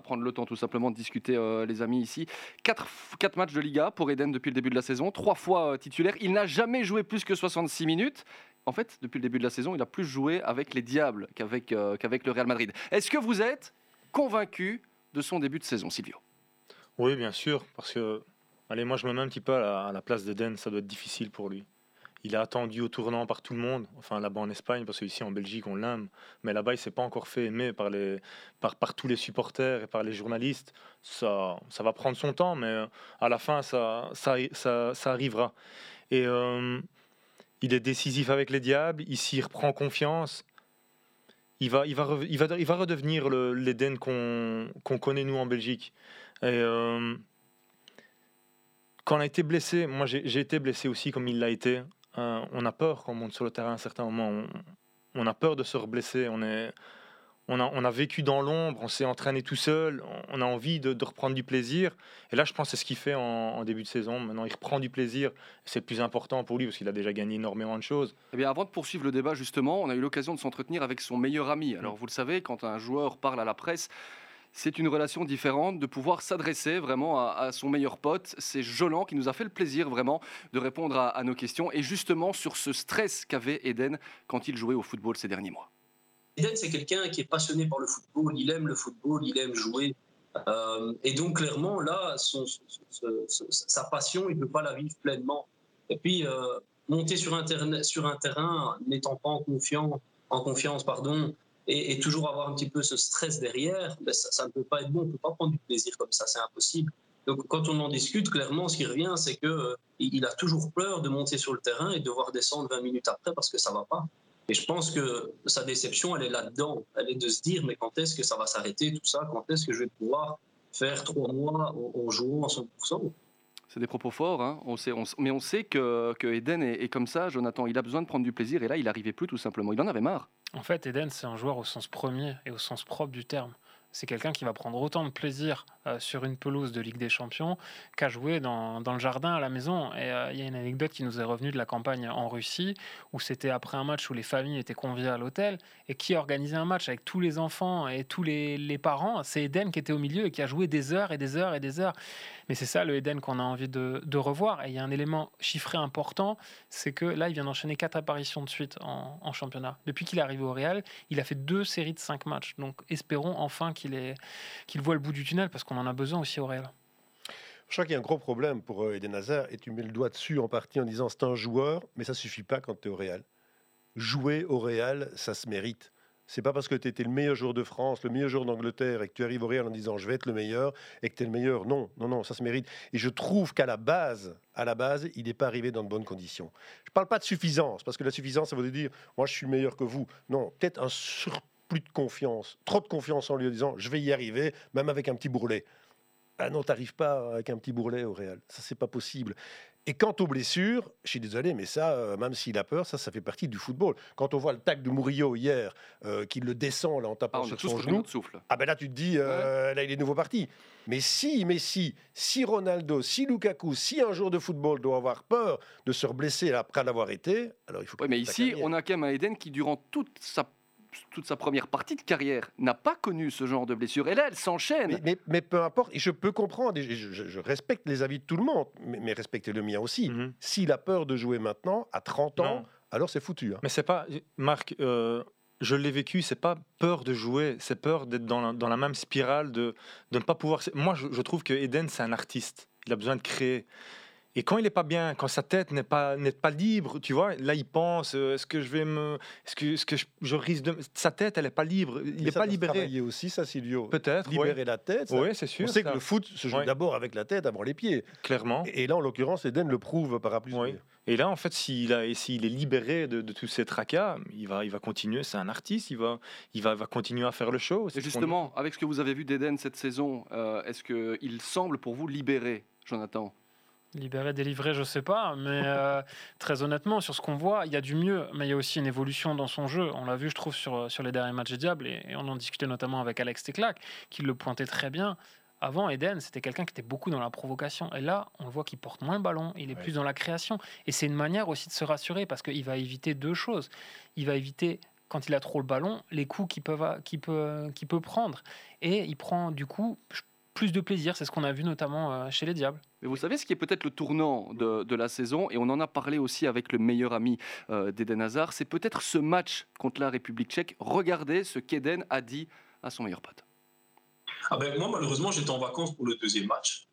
prendre le temps tout simplement de discuter, euh, les amis, ici. Quatre, matchs de Liga pour Eden depuis le début de la saison, trois fois euh, titulaire. Il n'a jamais joué plus que 66 minutes. En fait, depuis le début de la saison, il a plus joué avec les Diables qu'avec euh, le Real Madrid. Est-ce que vous êtes convaincu de son début de saison, Silvio? Oui, bien sûr, parce que, allez, moi je me mets un petit peu à la, à la place d'Eden, ça doit être difficile pour lui. Il est attendu au tournant par tout le monde, enfin là-bas en Espagne, parce qu'ici en Belgique on l'aime, mais là-bas il s'est pas encore fait aimer par, tous les supporters et par les journalistes. Ça, va prendre son temps, mais euh, à la fin ça, arrivera. Et euh, il est décisif avec les Diables, il reprend confiance. Il va, redevenir l'Eden qu'on connaît nous en Belgique. Et, euh, quand on a été blessé, moi j'ai été blessé aussi comme il l'a été. Euh, on a peur quand on monte sur le terrain à un certain moment. On, on a peur de se reblesser. On, est, on, a, on a vécu dans l'ombre, on s'est entraîné tout seul. On, a envie de, reprendre du plaisir. Et là, je pense que c'est ce qu'il fait en, en début de saison. Maintenant, il reprend du plaisir. C'est le plus important pour lui parce qu'il a déjà gagné énormément de choses. Eh bien, avant de poursuivre le débat, justement, on a eu l'occasion de s'entretenir avec son meilleur ami. Alors, vous le savez, quand un joueur parle à la presse, c'est une relation différente de pouvoir s'adresser vraiment à, son meilleur pote. C'est Jolan qui nous a fait le plaisir vraiment de répondre à, nos questions et justement sur ce stress qu'avait Eden quand il jouait au football ces derniers mois. Eden, c'est quelqu'un qui est passionné par le football, il aime le football, il aime jouer. Euh, et donc, clairement, là, sa passion, il ne peut pas la vivre pleinement. Et puis, euh, monter sur un, terrain- n'étant pas en, confiant, en confiance, pardon, et, toujours avoir un petit peu ce stress derrière, ben, ça, ne peut pas être bon. On ne peut pas prendre du plaisir comme ça, c'est impossible. Donc, quand on en discute, clairement, ce qui revient, c'est que euh, a toujours peur de monter sur le terrain et de devoir descendre 20 minutes après parce que ça ne va pas. Et je pense que sa déception, elle est là-dedans. Elle est de se dire, mais quand est-ce que ça va s'arrêter, tout ça? Quand est-ce que je vais pouvoir faire trois mois en, en jouant à 100% C'est des propos forts, hein. mais on sait que, que Eden est, est comme ça, Jonathan. Il a besoin de prendre du plaisir et là, il n'arrivait plus tout simplement. Il en avait marre. En fait, Eden, c'est un joueur au sens premier et au sens propre du terme. C'est quelqu'un qui va prendre autant de plaisir euh, sur une pelouse de Ligue des Champions qu'à jouer dans, dans le jardin à la maison. Et euh, il y a une anecdote qui nous est revenue de la campagne en Russie, où c'était après un match où les familles étaient conviées à l'hôtel, et qui organisait un match avec tous les enfants et tous les, les parents? C'est Eden qui était au milieu et qui a joué des heures et des heures et des heures. Mais c'est ça le Eden qu'on a envie de, de revoir. Et il y a un élément chiffré important, c'est que là, il vient d'enchaîner quatre apparitions de suite en, en championnat. Depuis qu'il est arrivé au Real, il a fait deux séries de cinq matchs. Donc espérons enfin qu'il qu'il voit le bout du tunnel, parce qu'on en a besoin aussi au Real. Je crois qu'il y a un gros problème pour euh, Eden Hazard et tu mets le doigt dessus en partie en disant c'est un joueur, mais ça suffit pas quand tu es au Real. Jouer au Real, ça se mérite. C'est pas parce que tu étais le meilleur joueur de France, le meilleur joueur d'Angleterre et que tu arrives au Real en disant je vais être le meilleur et que tu es le meilleur. Non, non, non, ça se mérite. Et je trouve qu'à la base, à la base, il n'est pas arrivé dans de bonnes conditions. Je parle pas de suffisance parce que la suffisance, ça veut dire moi je suis meilleur que vous. Non, peut-être un surplus de confiance, trop de confiance en lui disant je vais y arriver, même avec un petit bourrelet. Ah non, t'arrives pas avec un petit bourrelet au Real. Ça, c'est pas possible. Et quant aux blessures, je suis désolé, mais ça, euh, même s'il a peur, ça, ça fait partie du football. Quand on voit le tac de Murillo hier, euh, qui le descend là, en tapant Ah, sur son genou, souffle. ah ben là tu te dis, euh, là il est nouveau parti. Mais si Messi, si Ronaldo, si Lukaku, si un joueur de football doit avoir peur de se reblesser après l'avoir été, alors il faut Ouais, mais ici, on a quand même un Eden qui, durant toute sa, toute sa première partie de carrière, n'a pas connu ce genre de blessure. Et là, elle s'enchaîne. Mais, mais- mais peu importe, et je peux comprendre, et je, je- je respecte les avis de tout le monde, mais, mais respectez le mien aussi. S'il a peur de jouer maintenant, à 30 ans, Mhm. Non. alors c'est foutu. hein. Mais c'est pas, Marc, euh, je l'ai vécu, c'est pas peur de jouer, c'est peur d'être dans la, dans la même spirale, de, de ne pas pouvoir. Moi, je, je trouve que Eden, c'est un artiste. Il a besoin de créer. Et quand il n'est pas bien, quand sa tête n'est pas, n'est pas libre, tu vois, là, il pense euh, est-ce que je vais me. Est-ce que, est-ce que je, je risque de. Sa tête, elle n'est pas libre. Il n'est pas libéré. travailler aussi, ça, Silvio. Peut-être. Libérer ouais. la tête. Ouais, c'est sûr. On sait ça. que le foot se joue Ouais. d'abord avec la tête avant les pieds. Clairement. Et, et là, en l'occurrence, Eden le prouve par Oui. B. Et là, en fait, s'il a- s'il est libéré de, de tous ces tracas, il va, il va continuer. C'est un artiste, il va, il va, va continuer à faire le show. c'est Et justement, avec ce que vous avez vu d'Eden cette saison, euh, est-ce qu'il semble pour vous libéré, Jonathan? Libéré, délivré, je sais pas, mais [LAUGHS] euh, très honnêtement, sur ce qu'on voit, il y a du mieux, mais il y a aussi une évolution dans son jeu. On l'a vu, je trouve, sur, sur les derniers matchs des Diables, et, et on en discutait notamment avec Alex Teclac, qui le pointait très bien. Avant, Eden, c'était quelqu'un qui était beaucoup dans la provocation. Et là, on voit qu'il porte moins le ballon, il est plus dans la création. Et c'est une manière aussi de se rassurer, parce qu'il va éviter deux choses. Il va éviter, quand il a trop le ballon, les coups qu'il peut, peut, qu'il peut prendre. Et il prend, du coup, plus de plaisir. C'est ce qu'on a vu notamment euh, chez les Diables. Mais vous savez ce qui est peut-être le tournant de, de la saison, et on en a parlé aussi avec le meilleur ami euh, d'Eden Hazard, c'est peut-être ce match contre la République tchèque. Regardez ce qu'Eden a dit à son meilleur pote. Ah ben, moi, malheureusement, j'étais en vacances pour le deuxième match.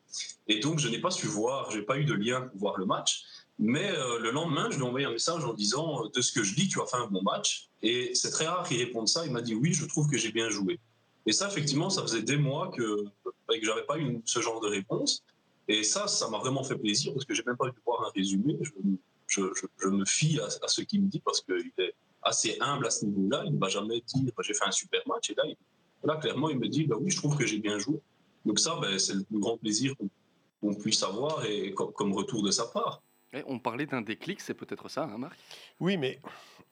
Et donc, je n'ai pas su voir, je n'ai pas eu de lien pour voir le match. Mais euh, le lendemain, je lui ai envoyé un message en disant euh, De ce que je dis, tu as fait un bon match. Et c'est très rare qu'il réponde ça. Il m'a dit Oui, je trouve que j'ai bien joué. Et ça, effectivement, ça faisait des mois que, que je n'avais pas eu ce genre de réponse. Et ça, ça m'a vraiment fait plaisir parce que j'ai même pas eu de voir un résumé. Je, je, je, je me fie à, à ce qu'il me dit parce qu'il est assez humble à ce niveau-là. Il ne va jamais dire J'ai fait un super match. Et là, il, Là, clairement, il me dit bah oui, je trouve que j'ai bien joué. Donc, ça, ben, c'est le plus grand plaisir qu'on puisse avoir et comme, comme, retour de sa part. Et on parlait d'un déclic, c'est peut-être ça, hein, Marc? Oui, mais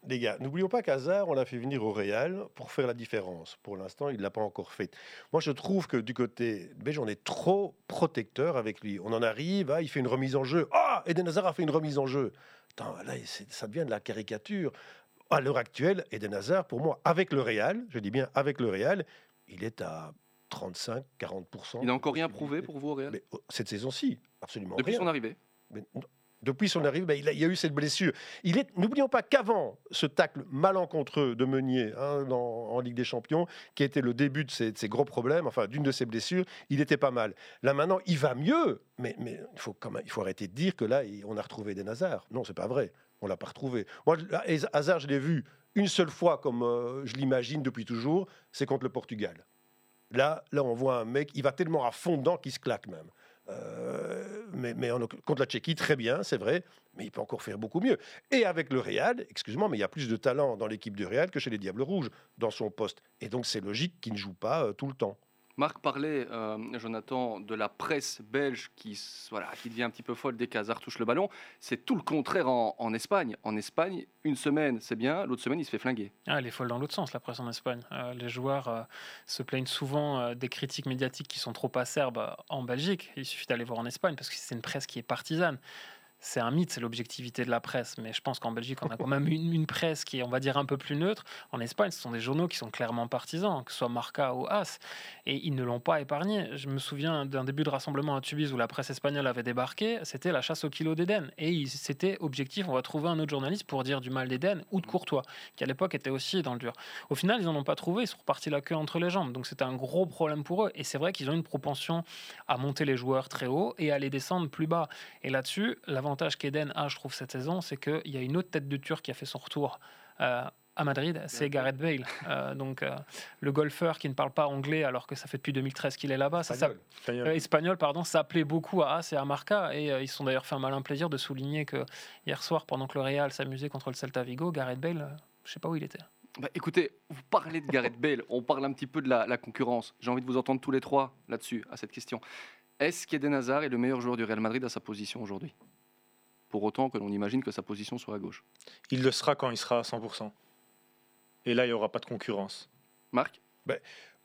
les gars, n'oublions pas qu'Hazard, on l'a fait venir au Real pour faire la différence. Pour l'instant, il ne l'a pas encore fait. Moi, je trouve que du côté belge, on est trop protecteur avec lui. On en arrive, ah, il fait une remise en jeu. Ah, Eden Hazard a fait une remise en jeu. Attends, là, ça devient de la caricature à l'heure actuelle, Eden Hazard, pour moi, avec le Real, je dis bien avec le Real, il est à 35-40%. Il n'a encore rien prouvé pour vous au Real? Mais, oh, Cette saison-ci, absolument Depuis rien. son arrivée? Mais, depuis son arrivée, ben, il, y a eu cette blessure. N'oublions pas qu'avant ce tacle malencontreux de Meunier hein, en Ligue des Champions, qui était le début de ses, gros problèmes, enfin d'une de ses blessures, il était pas mal. Là maintenant, il va mieux, mais, il, faut arrêter de dire que là, on a retrouvé des Nazars. Non, c'est pas vrai. On l'a pas retrouvé. Moi, Hazard, je l'ai vu une seule fois, comme euh, je l'imagine depuis toujours, c'est contre le Portugal. Là, là, on voit un mec, il va tellement à fond dedans qu'il se claque même. Euh, mais, contre la Tchéquie, très bien, c'est vrai, mais il peut encore faire beaucoup mieux. Et avec le Real, excuse-moi, mais il y a plus de talent dans l'équipe du Real que chez les Diables Rouges dans son poste. Et donc c'est logique qu'il ne joue pas euh, tout le temps. Marc parlait, euh, Jonathan, de la presse belge qui, voilà, qui devient un petit peu folle dès qu'Hazard touche le ballon. C'est tout le contraire en, Espagne. En Espagne, une semaine, c'est bien, l'autre semaine, il se fait flinguer. Ah, elle est folle dans l'autre sens, la presse en Espagne. Euh, les joueurs euh, se plaignent souvent des critiques médiatiques qui sont trop acerbes en Belgique. Il suffit d'aller voir en Espagne parce que c'est une presse qui est partisane c'est un mythe, c'est l'objectivité de la presse. Mais je pense qu'en Belgique, on a quand même une, une, presse qui est, on va dire, un peu plus neutre. En Espagne, ce sont des journaux qui sont clairement partisans, que ce soit Marca ou As. Et ils ne l'ont pas épargné. Je me souviens d'un début de rassemblement à Tubize où la presse espagnole avait débarqué. C'était la chasse au kilo d'Éden. Et c'était objectif, on va trouver un autre journaliste pour dire du mal d'Éden ou de Courtois, qui à l'époque était aussi dans le dur. Au final, ils n'en ont pas trouvé. Ils sont repartis la queue entre les jambes. Donc c'était un gros problème pour eux. Et c'est vrai qu'ils ont une propension à monter les joueurs très haut et à les descendre plus bas. Et là-dessus, l'avantage qu'Eden a, je trouve, cette saison, c'est qu'il y a une autre tête de Turc qui a fait son retour. Euh, à Madrid, c'est Gareth Bale. Euh, donc, euh, le golfeur qui ne parle pas anglais alors que ça fait depuis 2013 qu'il est là-bas. Espagnol. Ça, espagnol, pardon. Ça plaît beaucoup à As et à Marca. Et ils se sont d'ailleurs fait un malin plaisir de souligner que hier soir, pendant que le Real s'amusait contre le Celta Vigo, Gareth Bale, je ne sais pas où il était. Bah, écoutez, vous parlez de Gareth Bale, on parle un petit peu de la, la concurrence. J'ai envie de vous entendre tous les trois là-dessus, à cette question. Est-ce qu'Eden Hazard est le meilleur joueur du Real Madrid à sa position aujourd'hui? Pour autant que l'on imagine que sa position soit à gauche. Il le sera quand il sera à 100%. Et là, il n'y aura pas de concurrence. Marc? Ben,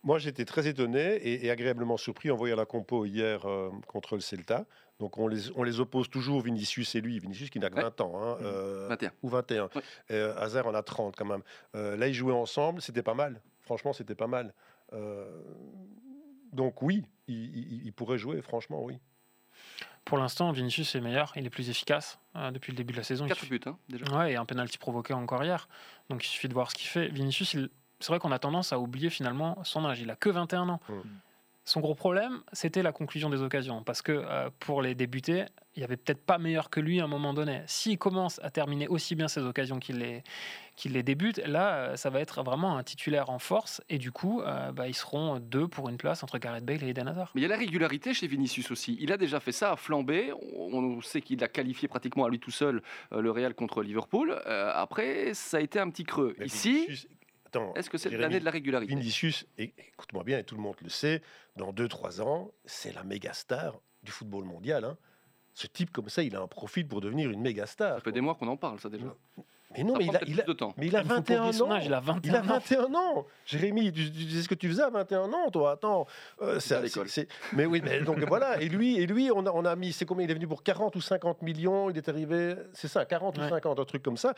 Moi, j'étais très étonné et, agréablement surpris en voyant la compo hier euh, contre le Celta. Donc, on les, on les oppose toujours, Vinicius et lui. Vinicius qui n'a que 20 ans. Hein, 21. Ou 21. Euh, Hazard en a 30 quand même. Euh, là, ils jouaient ensemble. C'était pas mal. Franchement, c'était pas mal. donc, oui, il, il pourrait jouer, franchement, oui. Pour l'instant, Vinicius est meilleur, il est plus efficace depuis le début de la saison. 4 buts, hein, déjà. Ouais, et un penalty provoqué encore hier. Donc il suffit de voir ce qu'il fait. Vinicius, il, c'est vrai qu'on a tendance à oublier finalement son âge. Il a que 21 ans. Son gros problème, c'était la conclusion des occasions. Parce que euh, pour les débuter, il n'y avait peut-être pas meilleur que lui à un moment donné. S'il commence à terminer aussi bien ses occasions qu'il les, qu'il les débute, là, euh, ça va être vraiment un titulaire en force. Et du coup, euh, bah, ils seront deux pour une place entre Gareth Bale et Eden Hazard. Mais il y a la régularité chez Vinicius aussi. Il a déjà fait ça à flamber. On sait qu'il a qualifié pratiquement à lui tout seul le Real contre Liverpool. après, ça a été un petit creux. Ici, est-ce que c'est l'année de la régularité Vinicius, écoute-moi bien, et tout le monde le sait, dans 2-3 ans, c'est la méga star du football mondial. Hein. Ce type comme ça, il a un profil pour devenir une méga star. Ça fait des mois qu'on en parle, ça déjà. Mais non, mais il, a, il, a, mais il a, 21 ans. il a 21 il a 21 ans. Jérémy, tu, disais ce que tu faisais à 21 ans, toi? Attends. Euh, c'est à l'école. Mais oui, mais donc voilà. Et lui, et lui on, a, on a mis, c'est combien? Il est venu pour 40 ou 50 millions. Il est arrivé, c'est ça, 40 ou 50, un truc comme ça.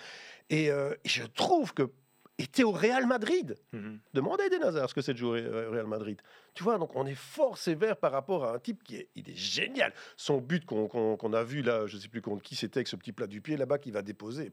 Et, euh, et je trouve que était au Real Madrid. Mhm. Demandez à Eden ce que c'est de jouer au Real Madrid. Tu vois, donc on est fort sévère par rapport à un type qui est, il est génial. Son but qu'on a vu là, je sais plus contre qui c'était avec ce petit plat du pied là-bas qu'il va déposer.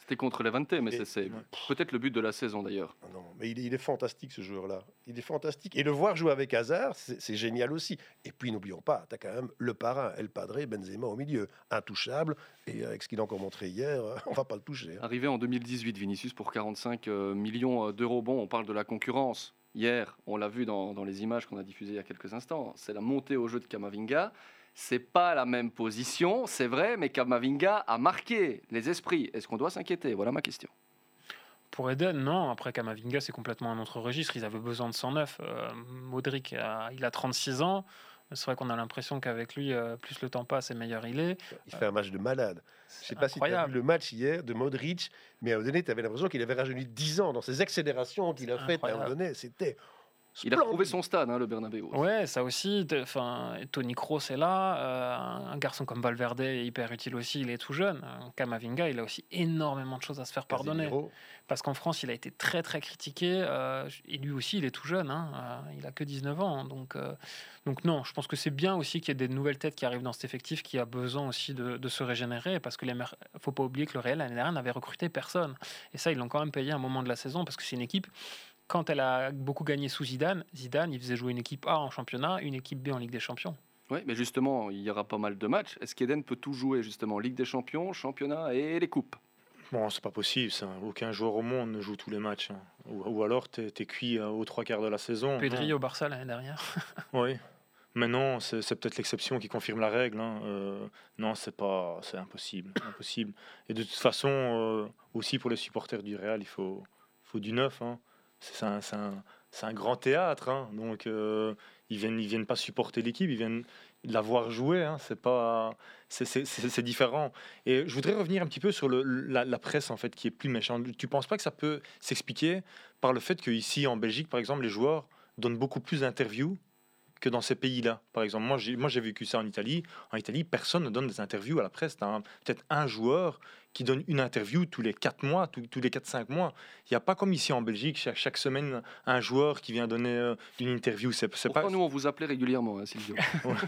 C'était contre Levante, mais c'est peut-être le but de la saison d'ailleurs. Ah non, mais il est, fantastique ce joueur-là. Il est fantastique. Et le voir jouer avec Hazard, c'est génial aussi. Et puis n'oublions pas, tu as quand même le parrain, El Padre, Benzema au milieu, intouchable. Et avec ce qu'il a encore montré hier, [LAUGHS] on va pas le toucher. Hein. Arrivé en 2018, Vinicius pour 45 euh, millions d'euros. Bon, on parle de la concurrence Hier, on l'a vu dans, les images qu'on a diffusées il y a quelques instants, c'est la montée au jeu de Kamavinga. C'est pas la même position, c'est vrai, mais Kamavinga a marqué les esprits. Est-ce qu'on doit s'inquiéter? Voilà ma question. Pour Eden, non. Après, Kamavinga, c'est complètement un autre registre. Ils avaient besoin de 109. Euh, Modric, il a 36 ans. C'est vrai qu'on a l'impression qu'avec lui, euh, plus le temps passe et meilleur il est. Il fait un match de malade. Je sais pas si tu as vu le match hier de Modric, mais à un moment donné, tu avais l'impression qu'il avait rajeuni 10 ans dans ses accélérations qu'il a faites. À un moment donné, c'était il a trouvé son stade, hein, le Bernabeu. Ouais, ça aussi. Enfin, Tony Kroos est là. Euh, un garçon comme Valverde est hyper utile aussi. Il est tout jeune. Kamavinga, il a aussi énormément de choses à se faire pardonner. Parce qu'en France, il a été très très critiqué. Euh, et lui aussi, il est tout jeune. Hein, euh, il a que 19 ans. Donc, donc non, je pense que c'est bien aussi qu'il y ait des nouvelles têtes qui arrivent dans cet effectif qui a besoin aussi de, se régénérer. Parce que les faut pas oublier que le Real l'année dernière n'avait recruté personne. Et ça, ils l'ont quand même payé à un moment de la saison parce que c'est une équipe quand elle a beaucoup gagné sous Zidane, Zidane, il faisait jouer une équipe A en championnat, une équipe B en Ligue des Champions. Oui, mais justement, il y aura pas mal de matchs. Est-ce qu'Eden peut tout jouer, justement, Ligue des Champions, championnat et les coupes? Bon, c'est pas possible, ça. Aucun joueur au monde ne joue tous les matchs. Hein. Ou, alors, tu es, cuit euh, aux trois quarts de la saison. Pedri au Barça l'année dernière. [LAUGHS] oui. Mais non, c'est peut-être l'exception qui confirme la règle. Hein. Euh, non, c'est pas, c'est impossible, [COUGHS] impossible. Et de toute façon, euh, aussi pour les supporters du Real, il faut, faut du neuf. Hein c'est un, un, grand théâtre, hein. donc euh, ils viennent, ils viennent pas supporter l'équipe, ils viennent la voir jouer. Hein. c'est pas, c'est différent. Et je voudrais revenir un petit peu sur le, la, presse en fait qui est plus méchante. Tu penses pas que ça peut s'expliquer par le fait qu'ici en Belgique, par exemple, les joueurs donnent beaucoup plus d'interviews que dans ces pays-là? Par exemple, moi j'ai vécu ça en Italie. En Italie, personne ne donne des interviews à la presse. peut-être un joueur qui donne une interview tous les 4 mois, tous, les 4-5 mois. Il n'y a pas comme ici en Belgique, chaque, chaque semaine, un joueur qui vient donner euh, une interview. C'est, Pourquoi pas... nous, on vous appelait régulièrement, hein, Silvio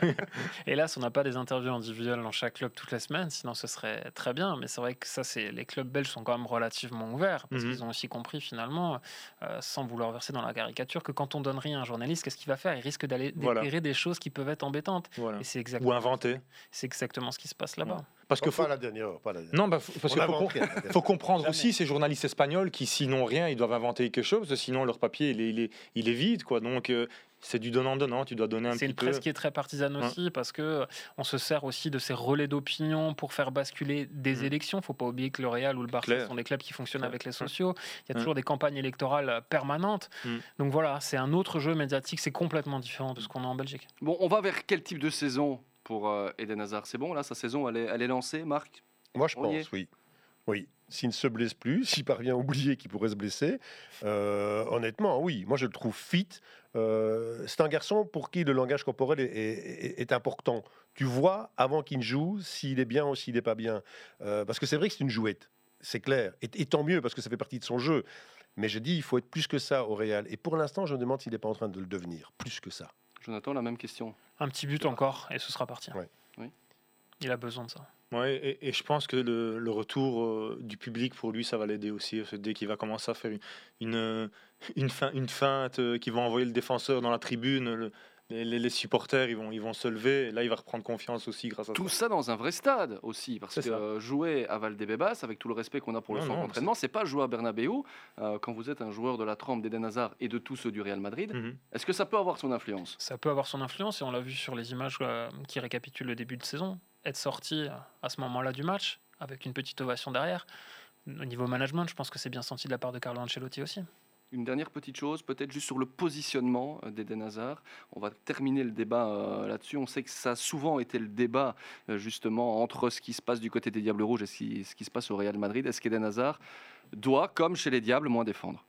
[LAUGHS] Hélas, on n'a pas des interviews individuelles dans chaque club toutes les semaines, sinon ce serait très bien. Mais c'est vrai que ça, c'est les clubs belges sont quand même relativement ouverts, parce mhm. qu'ils ont aussi compris finalement, euh, sans vouloir verser dans la caricature, que quand on donne rien à un journaliste, qu'est-ce qu'il va faire? Il risque d'aller déclarer des choses qui peuvent être embêtantes. Et c'est exactement, Ou inventer. C'est exactement ce qui se passe là-bas. Parce que faut... pas la dernière, pas la Non, bah, parce qu'il faut, [LAUGHS] faut, comprendre aussi ces journalistes espagnols qui, s'ils n'ont rien, ils doivent inventer quelque chose, sinon leur papier, il est, il est, il est vide, quoi. Donc, euh, c'est du donnant-donnant, tu dois donner un petit peu. C'est une presse qui est très partisane aussi, parce que on se sert aussi de ces relais d'opinion pour faire basculer des mmh. élections. faut pas oublier que le Real ou le Barça sont des clubs qui fonctionnent avec les sociaux. Il y a toujours des campagnes électorales permanentes. Mmh. Donc voilà, c'est un autre jeu médiatique, c'est complètement différent de ce qu'on a en Belgique. Bon, on va vers quel type de saison? Pour euh, Eden Hazard C'est bon, là, sa saison, elle est, elle est lancée, Marc? Moi, je On pense, oui. Oui. S'il ne se blesse plus, [LAUGHS] s'il parvient à oublier qu'il pourrait se blesser, euh, honnêtement, oui. Moi, je le trouve fit. Euh, c'est un garçon pour qui le langage corporel est, est- est important. Tu vois, avant qu'il ne joue, s'il est bien ou s'il n'est pas bien. Euh, parce que c'est vrai que c'est une jouette. C'est clair. Et, et tant mieux, parce que ça fait partie de son jeu. Mais je dis, il faut être plus que ça au Real. Et pour l'instant, je me demande s'il n'est pas en train de le devenir. Plus que ça. Jonathan, la même question. Un petit but encore et ce sera parti. Ouais. Oui. Il a besoin de ça. Ouais, et, et je pense que le, le retour euh, du public pour lui, ça va l'aider aussi. Dès qu'il va commencer à faire une, une, une, fin- une feinte, euh, qu'il va envoyer le défenseur dans la tribune, le- les, les- les supporters ils vont, ils vont se lever. Et là, il va reprendre confiance aussi grâce à Tout ça. ça dans un vrai stade aussi, parce que ça. euh, jouer à Valdebebas, avec tout le respect qu'on a pour le Non, centre d'entraînement, c'est pas jouer à Bernabeu. Euh, quand vous êtes un joueur de la trempe d'Eden Hazard et de tous ceux du Real Madrid, Mhm. est-ce que ça peut avoir son influence? Ça peut avoir son influence et on l'a vu sur les images euh, qui récapitulent le début de saison. Être sorti à ce moment-là du match avec une petite ovation derrière. Au niveau management, je pense que c'est bien senti de la part de Carlo Ancelotti aussi. Une dernière petite chose, peut-être juste sur le positionnement euh, d'Eden Hazard. On va terminer le débat euh, là-dessus. On sait que ça a souvent été le débat euh, justement entre ce qui se passe du côté des Diables Rouges et ce qui, ce qui se passe au Real Madrid. Est-ce qu'Eden Hazard doit, comme chez les Diables, moins défendre?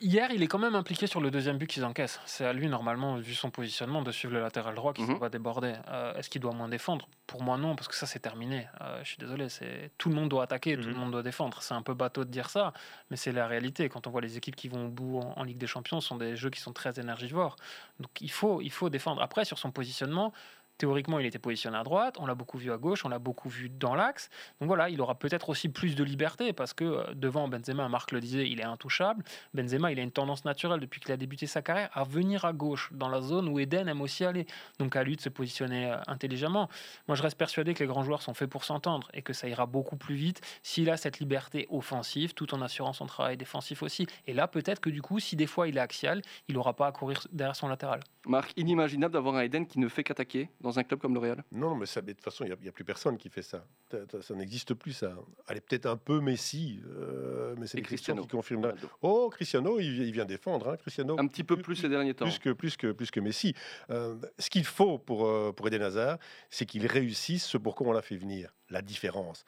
Hier, il est quand même impliqué sur le deuxième but qu'ils encaissent. C'est à lui, normalement, vu son positionnement, de suivre le latéral droit qui Mhm. va déborder. Euh, Est-ce qu'il doit moins défendre? Pour moi, non, parce que ça, c'est terminé. Euh, je suis désolé, c'est tout le monde doit attaquer, tout le Mhm. monde doit défendre. C'est un peu bateau de dire ça, mais c'est la réalité. Quand on voit les équipes qui vont au bout en, en Ligue des Champions, ce sont des jeux qui sont très énergivores. Donc il faut, il faut défendre. Après, sur son positionnement, théoriquement, il était positionné à droite, on l'a beaucoup vu à gauche, on l'a beaucoup vu dans l'axe. Donc voilà, il aura peut-être aussi plus de liberté parce que euh, devant Benzema, Marc le disait, il est intouchable. Benzema, il a une tendance naturelle depuis qu'il a débuté sa carrière à venir à gauche, dans la zone où Eden aime aussi aller. Donc à lui de se positionner euh, intelligemment. Moi, je reste persuadé que les grands joueurs sont faits pour s'entendre et que ça ira beaucoup plus vite s'il a cette liberté offensive tout en assurant son travail défensif aussi. Et là, peut-être que du coup, si des fois il est axial, il n'aura pas à courir derrière son latéral. Marc, inimaginable d'avoir un Eden qui ne fait qu'attaquer dans un club comme le Real. Non, mais, ça, mais de toute façon, il n'y a, plus personne qui fait ça. Ça, ça- ça n'existe plus, ça. Allez, peut-être un peu Messi, euh, mais c'est Cristiano qui confirment. là. Oh, Cristiano, il, il vient défendre. Hein, Cristiano, Un petit peu plus ces derniers temps. plus que, plus que, plus que Messi. Euh, ce qu'il faut pour, euh, pour Eden Hazard, c'est qu'il réussisse ce pourquoi on l'a fait venir, la différence.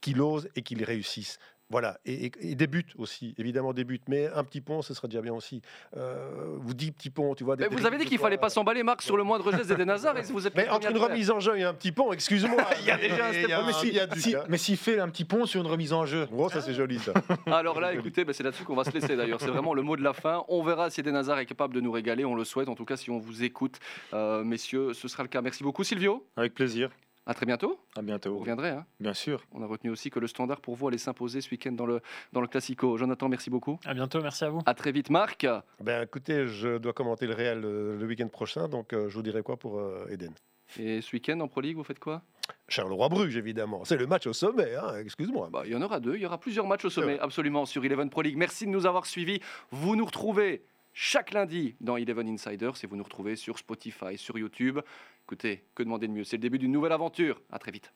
Qu'il ose et qu'il réussisse. Voilà, et, et, et des buts aussi, évidemment des buts, mais un petit pont, ce serait déjà bien aussi. Euh, vous dites petit pont, tu vois. des Mais vous avez dit qu'il fallait pas s'emballer, Marc, sur le moindre geste d'Eden Hazard et vous êtes Mais entre une remise en jeu et un petit pont, excuse-moi. [LAUGHS] Il y a déjà un step mais si- si- s'il fait un petit pont sur une remise en jeu, Oh, ça c'est joli ça. [LAUGHS] Alors là, écoutez, bah, c'est là-dessus qu'on va se laisser d'ailleurs. C'est vraiment le mot de la fin. On verra si Eden Hazard est capable de nous régaler. On le souhaite. En tout cas, si on vous écoute, euh, messieurs, ce sera le cas. Merci beaucoup, Silvio. avec plaisir. À très bientôt. À Vous bientôt. reviendrez. hein. Bien sûr. On a retenu aussi que le standard pour vous allait s'imposer ce week-end dans le, dans le Classico. Jonathan, merci beaucoup. À bientôt, merci à vous. À très vite, Marc. Ben écoutez, je dois commenter le Real euh, le week-end prochain, donc euh, je vous dirai quoi pour euh, Eden. Et ce week-end en Pro League, vous faites quoi? Charleroi-Bruges, évidemment. C'est le match au sommet, hein, excuse-moi. Bah, Il y en aura deux. Il y aura plusieurs matchs au sommet, Ouais. absolument, sur Eleven Pro League. Merci de nous avoir suivis. Vous nous retrouvez chaque lundi dans Eleven Insiders et vous nous retrouvez sur Spotify, sur YouTube. Écoutez, que demander de mieux? C'est le début d'une nouvelle aventure. À très vite.